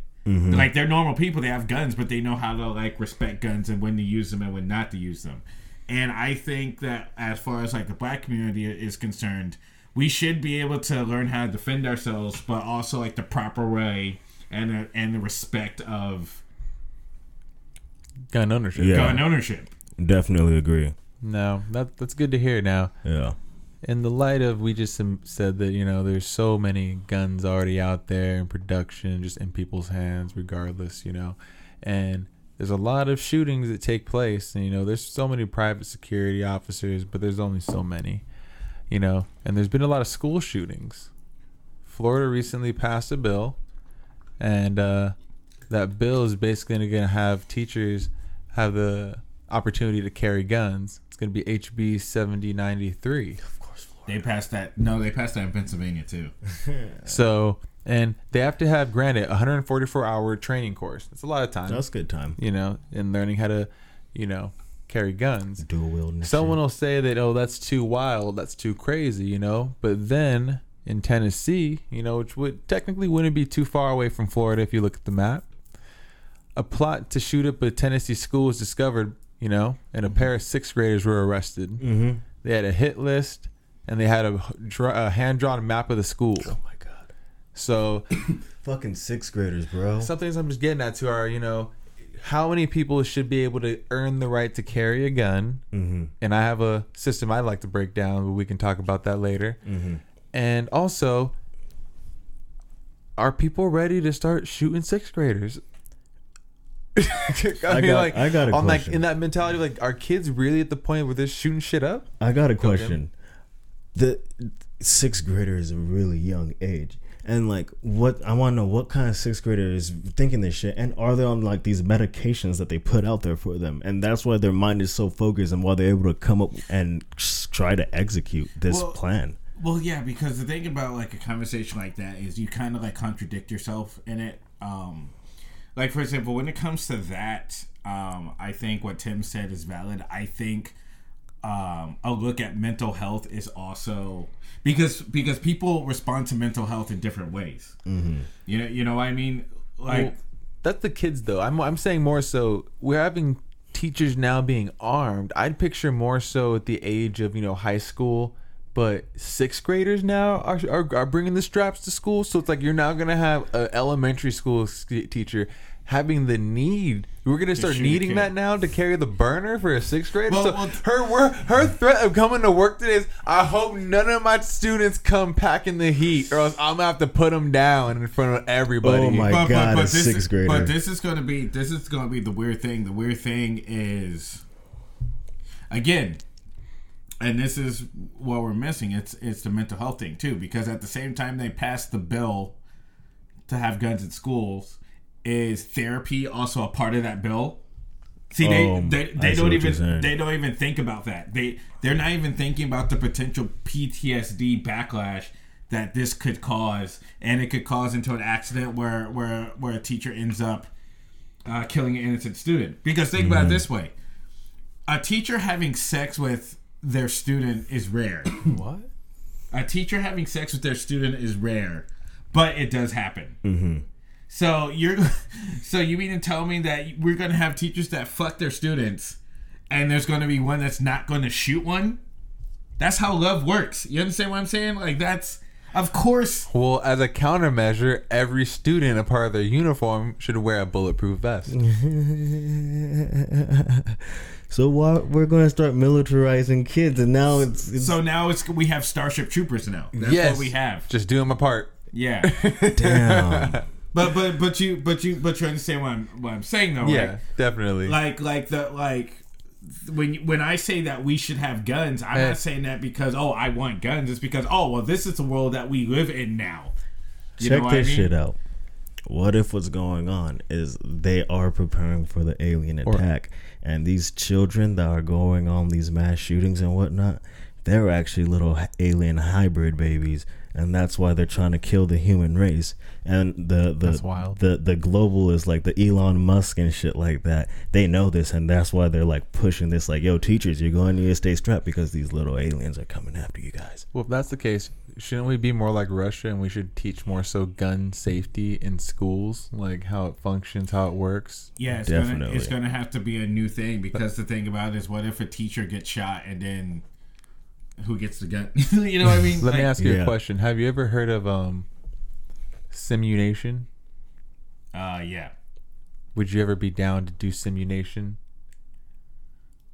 Like they're normal people. They have guns, but they know how to like respect guns and when to use them and when not to use them. And I think that as far as like the black community is concerned, we should be able to learn how to defend ourselves, but also like the proper way and uh, and the respect of Gun ownership. Yeah. gun ownership. Definitely agree. No, that that's good to hear. Now, Yeah. In the light of we just said that you know there's so many guns already out there in production, just in people's hands, regardless, you know, and there's a lot of shootings that take place, and you know there's so many private security officers, but there's only so many, you know, and there's been a lot of school shootings. Florida recently passed a bill, and uh, that bill is basically going to have teachers have the opportunity to carry guns. It's going to be HB 7093. They passed that. No, they passed that in Pennsylvania too. [LAUGHS] So, and they have to have granted a 144 hour training course. That's a lot of time, That's good time. you know, in learning how to, you know, carry guns. Dual wielding. Someone will say that, oh, that's too wild, that's too crazy, you know. But then in Tennessee, you know, which would technically wouldn't be too far away from Florida if you look at the map, a plot to shoot up a Tennessee school was discovered, you know, and a pair of sixth graders were arrested. Mm-hmm. They had a hit list and they had a, a hand drawn map of the school. Oh my god. So [COUGHS] Fucking sixth graders, bro. some things I'm just getting at to are, you know, how many people should be able to earn the right to carry a gun? Mm-hmm. And I have a system I'd like to break down, but we can talk about that later. Mm-hmm. And also, are people ready to start shooting sixth graders? [LAUGHS] I, I got- I got a on like in that mentality, like, are kids really at the point where they're shooting shit up? I got a question. The sixth grader is a really young age. And like what I want to know what kind of sixth grader is thinking this shit and are they on like these medications that they put out there for them and that's why their mind is so focused and why they're able to come up and try to execute this Well, plan. Well, yeah, because the thing about like a conversation like that is you kind of like contradict yourself in it. Um, like for example, when it comes to that, um, I think what Tim said is valid. I think um, a look at mental health is also because because people respond to mental health in different ways. Mm-hmm. You know, you know what I mean. Like, Well, that's the kids though. I'm I'm saying more so we're having teachers now being armed. I'd picture more so at the age of you know high school, but sixth graders now are are, are bringing the straps to school. So it's like you're now gonna have an elementary school teacher having the need. We're gonna start shoot needing that now to carry the burner for a sixth grader. Well, so well- her wor- her threat of coming to work today is, I hope none of my students come packing the heat, or else I'm gonna have to put them down in front of everybody. Oh my God, a this sixth is, grader. But this is gonna be this is gonna be the weird thing. The weird thing is again, and this is what we're missing. It's it's the mental health thing too, because at the same time they passed the bill to have guns in schools, is therapy also a part of that bill? See, they Um, they, they don't even they don't even think about that. They they're not even thinking about the potential PTSD backlash that this could cause, and it could cause into an accident where where where a teacher ends up uh, killing an innocent student. Because think Mm-hmm. about it this way: a teacher having sex with their student is rare. [COUGHS] what? a teacher having sex with their student is rare, but it does happen. Mm-hmm. So you're, [LAUGHS] so you mean to tell me that we're gonna have teachers that fuck their students, and there's gonna be one that's not gonna shoot one? That's how love works. You understand what I'm saying? Like that's, of course. Well, as a countermeasure, every student, a part of their uniform, should wear a bulletproof vest. [LAUGHS] So why we're gonna start militarizing kids and now it's, it's So now it's we have Starship Troopers now. That's yes, what we have. Just do them apart. Yeah. [LAUGHS] damn. But but but you but you but you understand what I'm what I'm saying though, Yeah, right? definitely. like like the like when when I say that we should have guns, I'm Eh. not saying that because oh I want guns. It's because oh well this is the world that we live in now. You Check know what I this mean? shit out. What if what's going on is they are preparing for the alien attack, and these children that are going on these mass shootings and whatnot, they're actually little alien hybrid babies, and that's why they're trying to kill the human race. And the the That's wild. the the globalists like the Elon Musk and shit like that, they know this, and that's why they're like pushing this. Like, yo, teachers, you're going to need to stay strapped because these little aliens are coming after you guys. Well, if that's the case, shouldn't we be more like Russia and we should teach more so gun safety in schools, like how it functions, how it works? Yeah, it's gonna, Definitely. it's gonna have to be a new thing because the thing about it is, what if a teacher gets shot and then who gets the gun? [LAUGHS] you know what I mean? Let me ask you Yeah. a question. Have you ever heard of um simulation? Uh, yeah. Would you ever be down to do simulation?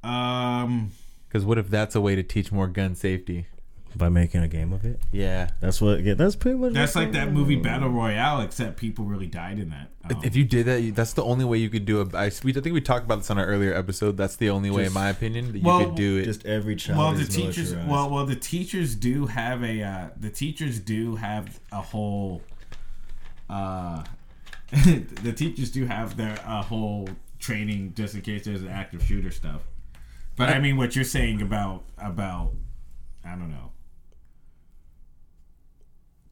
Um, Because what if that's a way to teach more gun safety? By making a game of it, Yeah. that's what. Yeah, that's pretty much. that's like that movie. Battle Royale, except people really died in that. Um, If you did that, you- that's the only way you could do it. I, we, I think we talked about this on our earlier episode. That's the only way, in my opinion, that you Well, could do it. Just every child. well, the teachers, well, well, the teachers do have a, uh, the teachers do have a whole, uh, [LAUGHS] the teachers do have their a whole training just in case there's an active shooter stuff. But I mean, what you're saying about about, I don't know.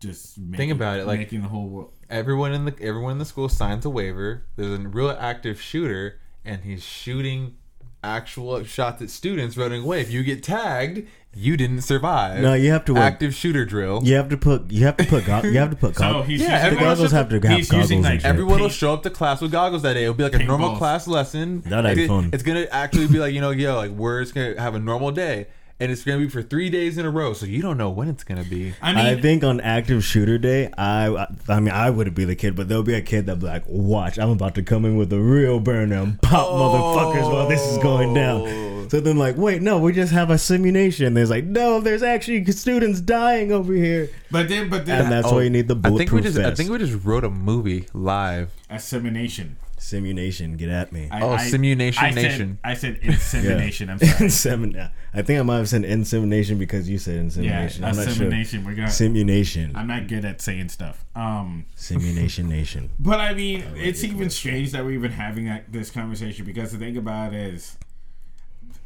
Just making, about it, like- making the whole world. everyone in the everyone in the school signs a waiver. There's a real active shooter, and he's shooting actual shots at students running away. If you get tagged, you didn't survive. No, you have to work- active shooter drill. you have to put. You have to put. Go- you have to put. [LAUGHS] So he's Yeah, using, the everyone goggles should- have to have he's goggles using, like, shit. Everyone will show up to class with goggles that day. It'll be like a normal Paintballs. class lesson. That'd be It- fun. It's gonna actually be like you know, yo, like we're just gonna have a normal day, and it's gonna be for three days in a row. So you don't know when it's gonna be. I mean, I think on active shooter day, I I mean I wouldn't be the kid, but there'll be a kid that'll be like, "Watch, I'm about to come in with a real burner and pop oh. motherfuckers while this is going Oh. down." So then, like, wait, no, we just have a simulation. There's like, no, there's actually students dying over here, but then, but then, and that's Oh, why you need the I think bulletproof we just I think we just wrote a movie live. Assimilation. Simulation, get at me. I, Oh, I- Simulation I said- Nation. I said insemination. I'm sorry. [LAUGHS] Insemin- I think I might have said insemination because you said Yeah, insemination. I'm not sure. We're gonna. Simulation, I'm not good at saying stuff. Um, simulation nation. [LAUGHS] but I mean, it's even strange that we're even having that, this conversation because the thing about it is,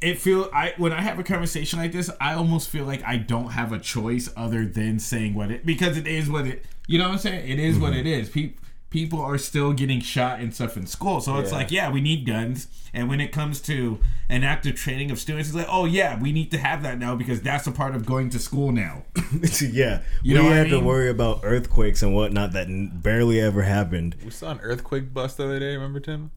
it feel I when I have a conversation like this, I almost feel like I don't have a choice other than saying what it because it is what it. You know what I'm saying? It is what Mm-hmm. it is. People people are still getting shot and stuff in school, so it's Yeah. like, yeah, we need guns. And when it comes to an active training of students, it's like, oh yeah, we need to have that now because that's a part of going to school now. [LAUGHS] yeah, You we know what I had to worry about earthquakes and whatnot that n- barely ever happened. We saw an earthquake bust the other day. Remember Tim?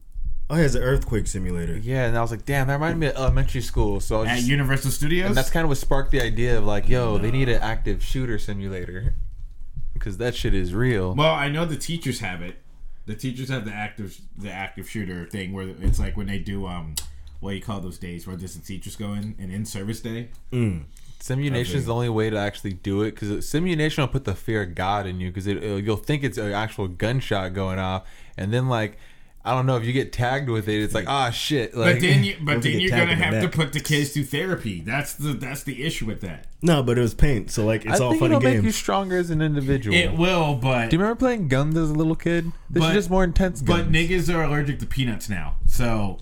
Oh, yeah, it's an earthquake simulator. Yeah, and I was like, damn, that reminded me of elementary school. So I At just- Universal Studios, and that's kind of what sparked the idea of like, yo, they need an active shooter simulator because that shit is real. Well, I know the teachers have it. The teachers have the active the active shooter thing where it's like when they do um what do you call those days where does the teachers go in an in service day? Simulation is the only way to actually do it because simulation will put the fear of God in you because it, it'll- you'll think it's an actual gunshot going off, and then like. I don't know if you get tagged with it. It's like ah shit. Like, But then you, [LAUGHS] but then you're tagged gonna in the have to put the kids through therapy. That's the that's the issue with that. No, but it was paint, so like it's I all think fun it'll and make you stronger as an individual. It will, but Do you remember playing guns as a little kid? This But- is just more intense. Guns. but niggas are allergic to peanuts now. So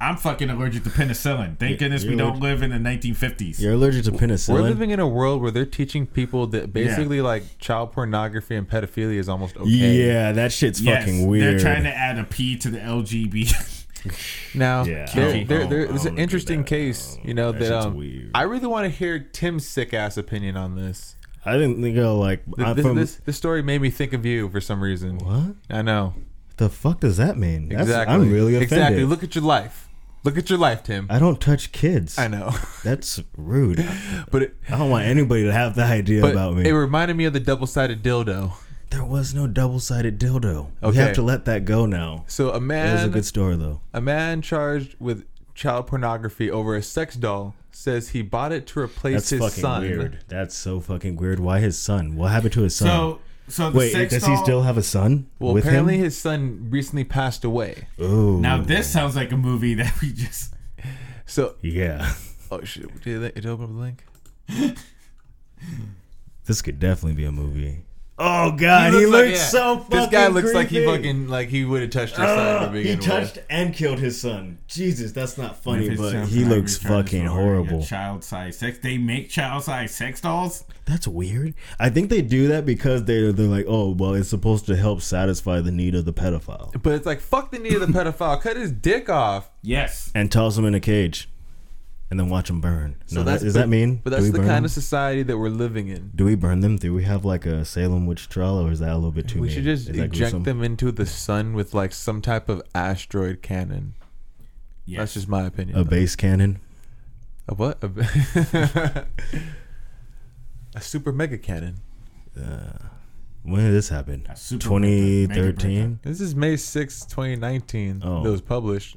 I'm fucking allergic to penicillin. Thank goodness we you're don't live in the 1950s. You're allergic to penicillin. We're living in a world where they're teaching people that basically like child pornography and pedophilia is almost okay. Yeah, that shit's Yes, fucking weird. They're trying to add a P to the LGBT. [LAUGHS] Now, Yeah, I there, don't- there, I there- don't- there's I an don't do interesting that. case, you know, That that, shit's um, weird. I really want to hear Tim's sick ass opinion on this. I didn't think of like I'm This, from this, this story made me think of you for some reason. what I know. the fuck does that mean? That's, exactly. I'm really offended. Exactly. Look at your life. Look at your life, Tim. I don't touch kids. I know. [LAUGHS] That's rude. but it, I don't want anybody to have that idea but about me. it reminded me of the double sided dildo. there was no double-sided dildo. We have to let that go now. So a It was a good story though. a man charged with child pornography over a sex doll says he bought it to replace That's his fucking son. weird. That's so fucking weird. Why his son? What happened to his son? so so the Wait, sex does doll, he still have a son Well, with apparently him? his son recently passed away. Ooh, Now this sounds like a movie that we just So, yeah. oh shit, did it, it open up the link? [LAUGHS] This could definitely be a movie. Oh god, he, looks like- looks yeah. so fucking This guy looks like he fucking like he would have touched his son Oh, to he touched with. and killed his son. Jesus, that's not funny, but he looks fucking horrible. Child size sex. They make child size sex dolls. That's weird. I think they do that because they're they're like, oh well, it's supposed to help satisfy the need of the pedophile, But it's like fuck the need of the pedophile. Cut his dick off. Yes. and toss him in a cage, and then watch them burn. So no, that's that, is but- that mean? But that's the kind them? of society that we're living in. Do we burn them? Do we have like a Salem witch trial, or is that a little bit too? we mean? should just Is eject them into the sun with like some type of asteroid cannon. Yes. That's just my opinion. A though. base cannon. A what? A, [LAUGHS] a super mega cannon. Uh, when did this happen? A super mega- mega 2013. This is May sixth, 2019. Oh. That was published.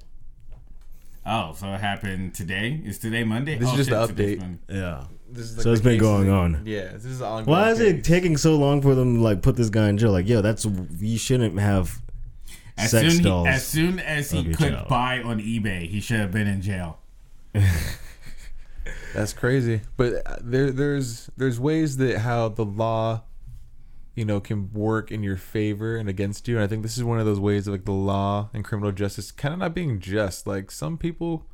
Oh, so it happened today? Is today Monday? This is oh, just shit, the today's update. Monday. Yeah. This is So it's been going is- on. Yeah, this is ongoing. Why is it case. taking so long for them to like put this guy in jail? Like, yo, that's you shouldn't have As sex soon, dolls. he, as soon as he could child. buy on eBay, he should have been in jail. [LAUGHS] That's crazy. But uh, there, there's, there's ways that how the law, you know, can work in your favor and against you. And I think this is one of those ways of like the law and criminal justice kind of not being just. Like some people,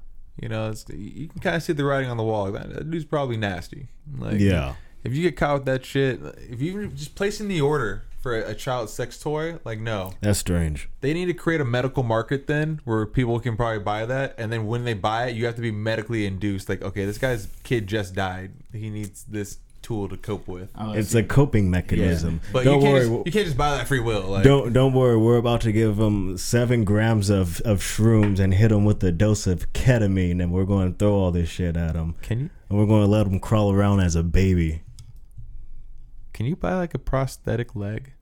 you know, it's, you can kind of see the writing on the wall. That, that dude's probably nasty. Like, Yeah. If you get caught with that shit, if you just placing the order for a, a child sex toy, like no, That's strange. they need to create a medical market then where people can probably buy that and then when they buy it you have to be medically induced like okay this guy's kid just died he needs this tool to cope with Oh, It's a coping mechanism. but don't you, can't worry. just, you can't just buy that free will like don't don't worry. We're about to give him seven grams of, of shrooms and hit him with a dose of ketamine, and we're going to throw all this shit at him, can you and we're going to let him crawl around as a baby. can you buy like a prosthetic leg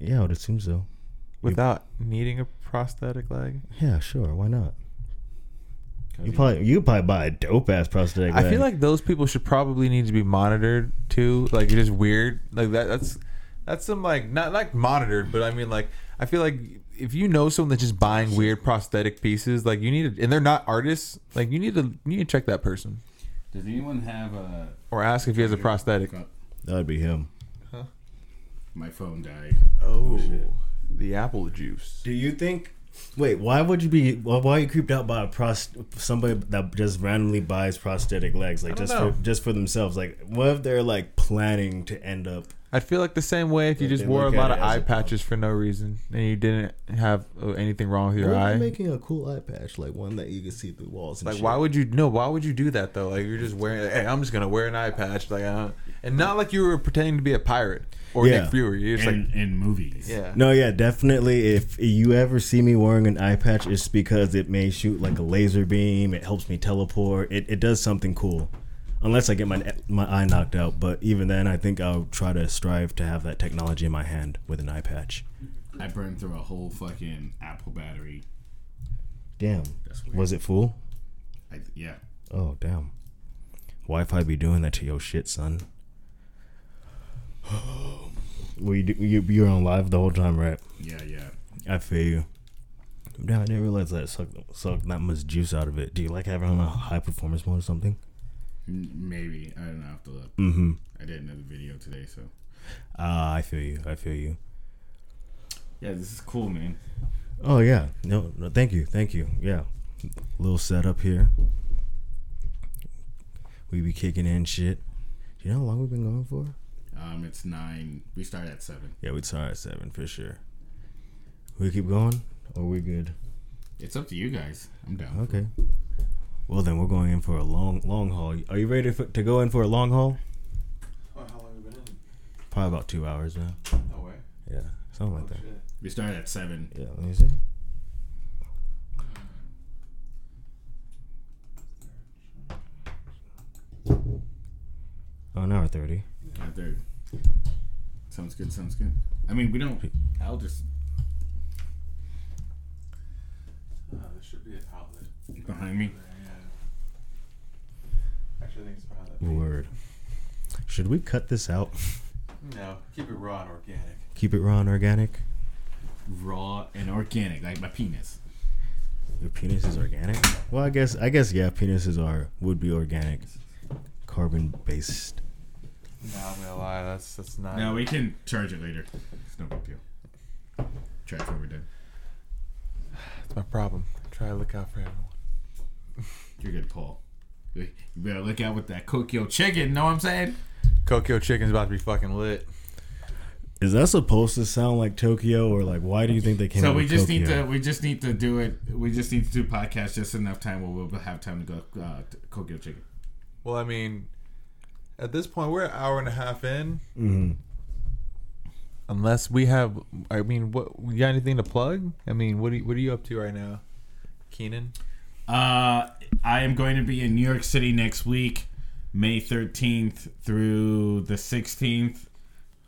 Yeah, I would assume so. without needing a prosthetic leg Yeah, sure. Why not? You probably you could probably buy a dope ass prosthetic. i leg. feel like those people should probably need to be monitored too like it's just weird like that that's that's some like not like monitored but i mean like i feel like if you know someone that's just buying weird prosthetic pieces like you need to and they're not artists like you need to you need to check that person Does anyone have a? or ask if he has a prosthetic that would be him. My phone died. oh, oh the apple juice Do you think? Wait, why would you be? Why, why are you creeped out by a prost somebody that just randomly buys prosthetic legs, like just know. for just for themselves? Like, what if they're like planning to end up? I'd feel like the same way if you just wore a lot of eye patches for no reason and you didn't have uh, anything wrong with your eye making a cool eye patch, like one that you can see through walls. And Like, why would you? No, why would you do that though? Like, you're just wearing. Like, hey, I'm just gonna wear an eye patch, like, uh, and not like you were pretending to be a pirate or Yeah. Nick Fury. You're just In, like, in movies. yeah, No, yeah, definitely. If you ever see me wearing an eye patch, it's because it may shoot like a laser beam. It helps me teleport. It, it does something cool. Unless I get my my eye knocked out, but even then, I think I'll try to strive to have that technology in my hand with an eye patch. I burned through a whole fucking Apple battery. Damn, was it full? I, yeah. Oh damn, Wi-Fi be doing that to your shit, son. [SIGHS] Well, you, do- you you're on live the whole time, right? Yeah, yeah. I feel you. Damn, I didn't realize that sucked sucked that much juice out of it. Do you like having on a high performance mode or something? Maybe. I don't know. I have to look. Mm-hmm. I did another video today, so. Ah, I feel you. I feel you. Yeah, this is cool, man. Oh yeah. No, no. Thank you. Thank you. Yeah. Little setup here. We be kicking in shit. Do you know how long we've been going for? Um, it's nine. We start at seven. Yeah, we start at seven for sure. We keep going, or we good? It's up to you guys. I'm down. Okay. Well then, we're going in for a long, long haul. Are you ready for, to go in for a long haul? how long have you been in? Probably about two hours now. No way. Yeah, something like that. We start at seven. Yeah, let me see. Oh, an hour thirty. Out there. Sounds good. Sounds good. I mean, we don't. I'll just Uh, there should be an outlet. behind me. Actually, I think it's behind that. Word. Should we cut this out? No, keep it raw and organic. Keep it raw and organic. Raw and organic, like my penis. Your penis is organic. Well, I guess I guess yeah, penises are would be organic, carbon based. No, I'm gonna lie. That's that's not. No, we can charge it later. It's no big deal. Track over done. That's my problem. Try to look out for everyone. You're good, Paul. You better look out with that Kokyo chicken. Know what I'm saying? Kokyo Chicken's about to be fucking lit. Is that supposed to sound like Tokyo or like why do you think they came? So we with just need to we just need to do it. We just need to do podcast just enough time where we'll have time to go uh, to Kokyo chicken. Well, I mean, at this point, we're an hour and a half in. Mhm. Unless we have, I mean, what you got anything to plug? I mean, what are you, what are you up to right now, Keenan? Uh, I am going to be in New York City next week, May 13th through the 16th.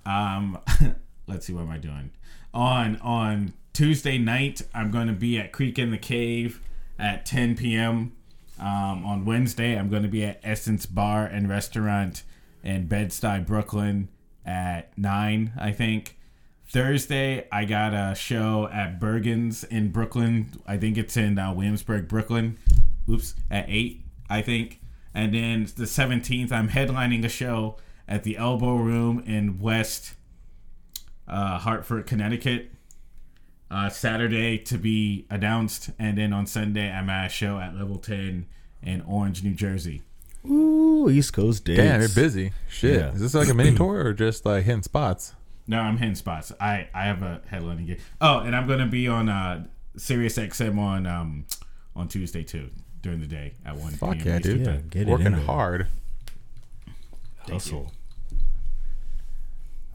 Um, [LAUGHS] let's see, what am I doing? On on Tuesday night, I'm going to be at Creek and the Cave at 10 p.m. Um, on Wednesday, I'm going to be at Essence Bar and Restaurant in Bed-Stuy, Brooklyn at 9, I think. Thursday, I got a show at Bergen's in Brooklyn. I think it's in uh, Williamsburg, Brooklyn. Oops, at 8, I think. And then the 17th, I'm headlining a show at the Elbow Room in West uh, Hartford, Connecticut. Uh, Saturday to be announced. And then on Sunday, I'm at a show at Level 10 in Orange, New Jersey. Ooh, East Coast dates. Damn, you're busy. Shit, Yeah. is this like a mini tour or just like hitting spots? No, I'm hitting spots. I I have a headlining gig. Oh, and I'm gonna be on uh Sirius XM on um on Tuesday too during the day at one. Fuck p.m. yeah, dude. Yeah, time. get it Working in there. hard. Hustle.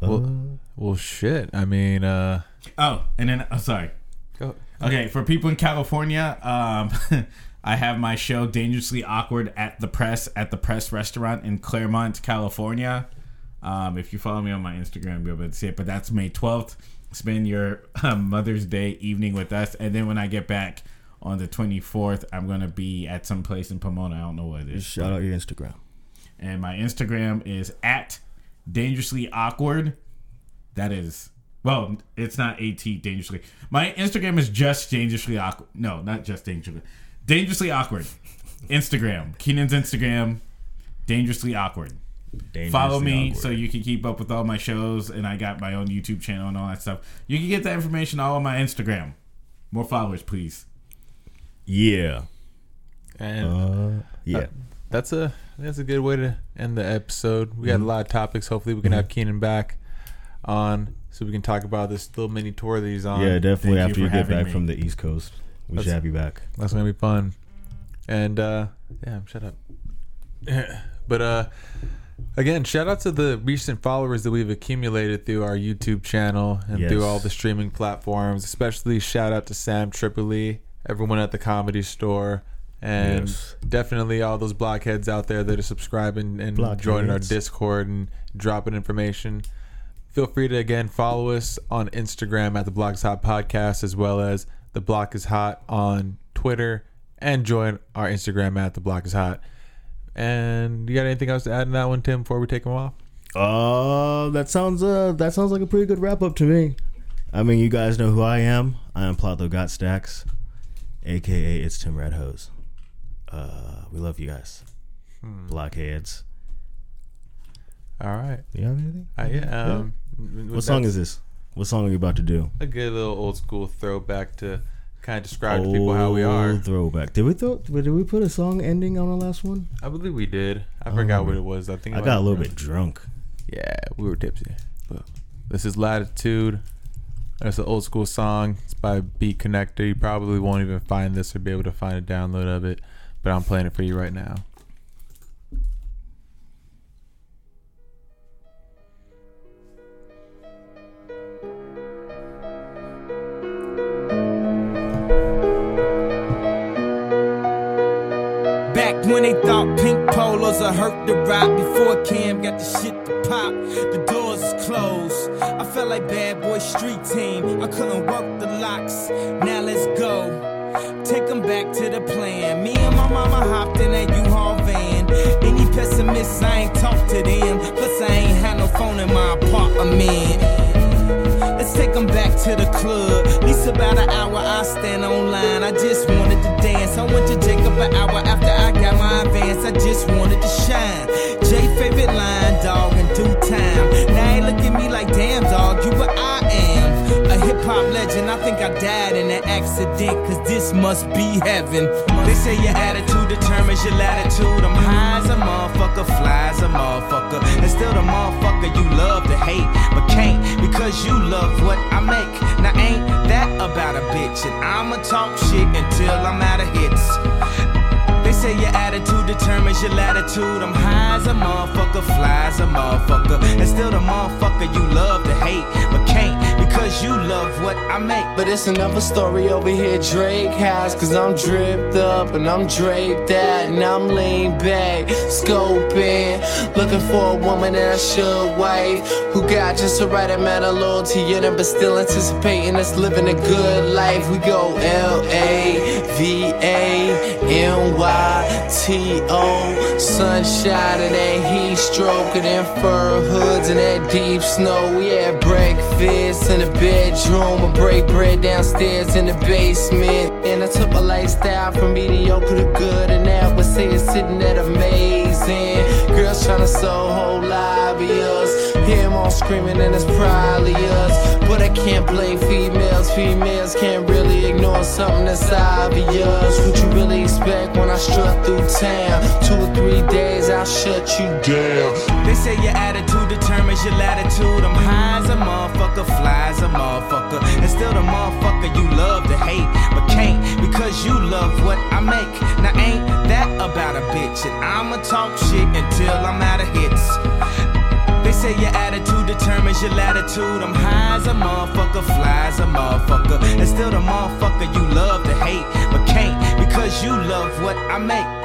Well, well, shit. I mean, uh, Oh, and then oh, sorry. go. Okay, for people in California, um, [LAUGHS] I have my show Dangerously Awkward at the Press at the Press Restaurant in Claremont, California. Um, if you follow me on my Instagram, you'll be able to see it. But that's May 12th. Spend your um, Mother's Day evening with us. And then when I get back on the 24th, I'm going to be at some place in Pomona. I don't know what it is. Shout out your Instagram. And my Instagram is at dangerously awkward. That is, well, it's not at dangerously. My Instagram is just dangerously awkward. No, not just dangerously. Dangerously awkward. Instagram. Keenan's Instagram. Dangerously awkward. Follow me awkward. so you can keep up with all my shows, and I got my own YouTube channel and all that stuff. You can get that information all on my Instagram. More followers, please. Yeah. And Uh, yeah. that's a that's a good way to end the episode. We got a lot of topics. Hopefully, we can have Keenan back on so we can talk about this little mini tour that he's on. yeah, definitely thank after you, for get back me. from the East Coast. We should have you back. That's gonna be fun. And uh damn, shut up. [LAUGHS] but uh again, shout out to the recent followers that we've accumulated through our YouTube channel and through all the streaming platforms. Especially shout out to Sam Tripoli, everyone at the comedy store. And Yes. definitely all those blockheads out there that are subscribing and joining our Discord and dropping information. Feel free to again follow us on Instagram at the Block is Hot Podcast as well as the Block is Hot on Twitter and join our Instagram at the Block is Hot. And you got anything else to add in that one, Tim, before we take them off? Uh, that sounds uh that sounds like a pretty good wrap up to me. I mean, you guys know who I am. I am Plato Got Stacks, aka it's Tim Red Hose. Uh, we love you guys, Hmm. blockheads. All right. You have anything? Uh, yeah. Um, What song is this? What song are you about to do? A good little old school throwback to kind of describe to people how we are. Throwback. Did we throw? Did we put a song ending on the last one? I believe we did. I don't forgot what it was. I think I got a little bit drunk. Yeah, we were tipsy. But this is Latitude. It's an old school song. It's by Beat Connector. You probably won't even find this or be able to find a download of it, but I'm playing it for you right now. When they thought pink polos would hurt the rock before Cam got the shit to pop. The doors closed. I felt like bad boy street team. I couldn't work the locks. Now let's go. Take 'em back to the plan. Me and my mama hopped in that U-Haul van. Any pessimists, I ain't talk to them. Plus, I ain't had no phone in my apartment. Let's take them back to the club. At least about an hour, I stand online. I just wanted to dance. I went to Jacob an hour after I got my advance. I just wanted to shine. J favorite line, dog, in due time. Now ain't look at me like damn dog, you what I am. A hip hop legend, I think I died in an accident, cause this must be heaven. They say your attitude determines your latitude. I'm high as a motherfucker, fly as a motherfucker. And still the motherfucker you love to hate can't because you love what I make. Now ain't that about a bitch? And I'ma talk shit until I'm out of hits. They say your attitude determines your latitude. I'm high as a motherfucker, fly as a motherfucker. And still the motherfucker you love to hate, but can't because you love what I make. But it's another story over here Drake has. Cause I'm dripped up and I'm draped out and I'm lean back, scoping. Looking for a woman that I should wife. Who got just the right amount of loyalty in her, but still anticipating us living a good life. We go L A V A N Y T O. Sunshine and that heat stroke and fur hoods and that deep snow. We had breakfast in the bedroom, I break bread downstairs in the basement. And I took my lifestyle from mediocre to good, and I would say it's sitting at amazing. Girls tryna sell whole lobbyists. Hear them all screaming, and it's probably us. But I can't blame females. Females can't really ignore something that's obvious. What you really expect when I strut through town? Two or three days, I'll shut you down. They say your attitude determines your latitude. I'm high as a motherfucker, fly as a motherfucker. And still the motherfucker you love to hate, but can't because you love what I make. Now ain't about a bitch? And I'ma talk shit until I'm out of hits. They say your attitude determines your latitude. I'm high as a motherfucker, fly as a motherfucker. And still the motherfucker you love to hate, but can't because you love what I make.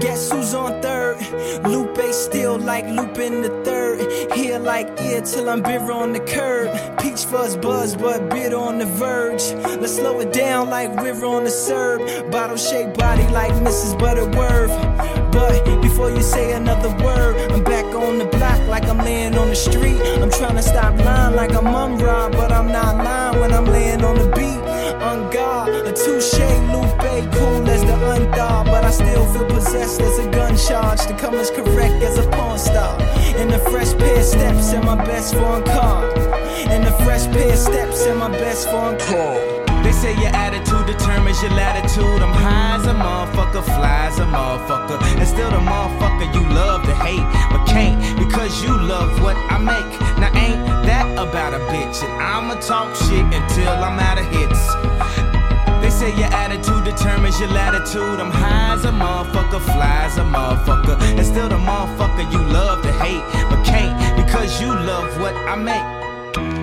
Guess who's on third? Lupe still like looping the third. Here like ear till I'm bitter on the curb. Peach fuzz buzz, but bitter on the verge. Let's slow it down like we're on the serve. Bottle shaped body like Mrs. Butterworth. But before you say another word, I'm back on the like I'm laying on the street. I'm trying to stop lying like I'm unrobbed, but I'm not lying when I'm laying on the beat. Guard, a touche, Lupe, cool as the undog, but I still feel possessed as a gun charge to come as correct as a porn star. In the fresh pair steps and my best foreign car. In the fresh pair steps and my best foreign car. They say your attitude determines your latitude. I'm high as a motherfucker, fly as a motherfucker. And still the motherfucker you love to hate, but can't because you love what I make. Now ain't that about a bitch? And I'ma talk shit until I'm out of hits. They say your attitude determines your latitude. I'm high as a motherfucker, fly as a motherfucker. And still the motherfucker you love to hate, but can't because you love what I make.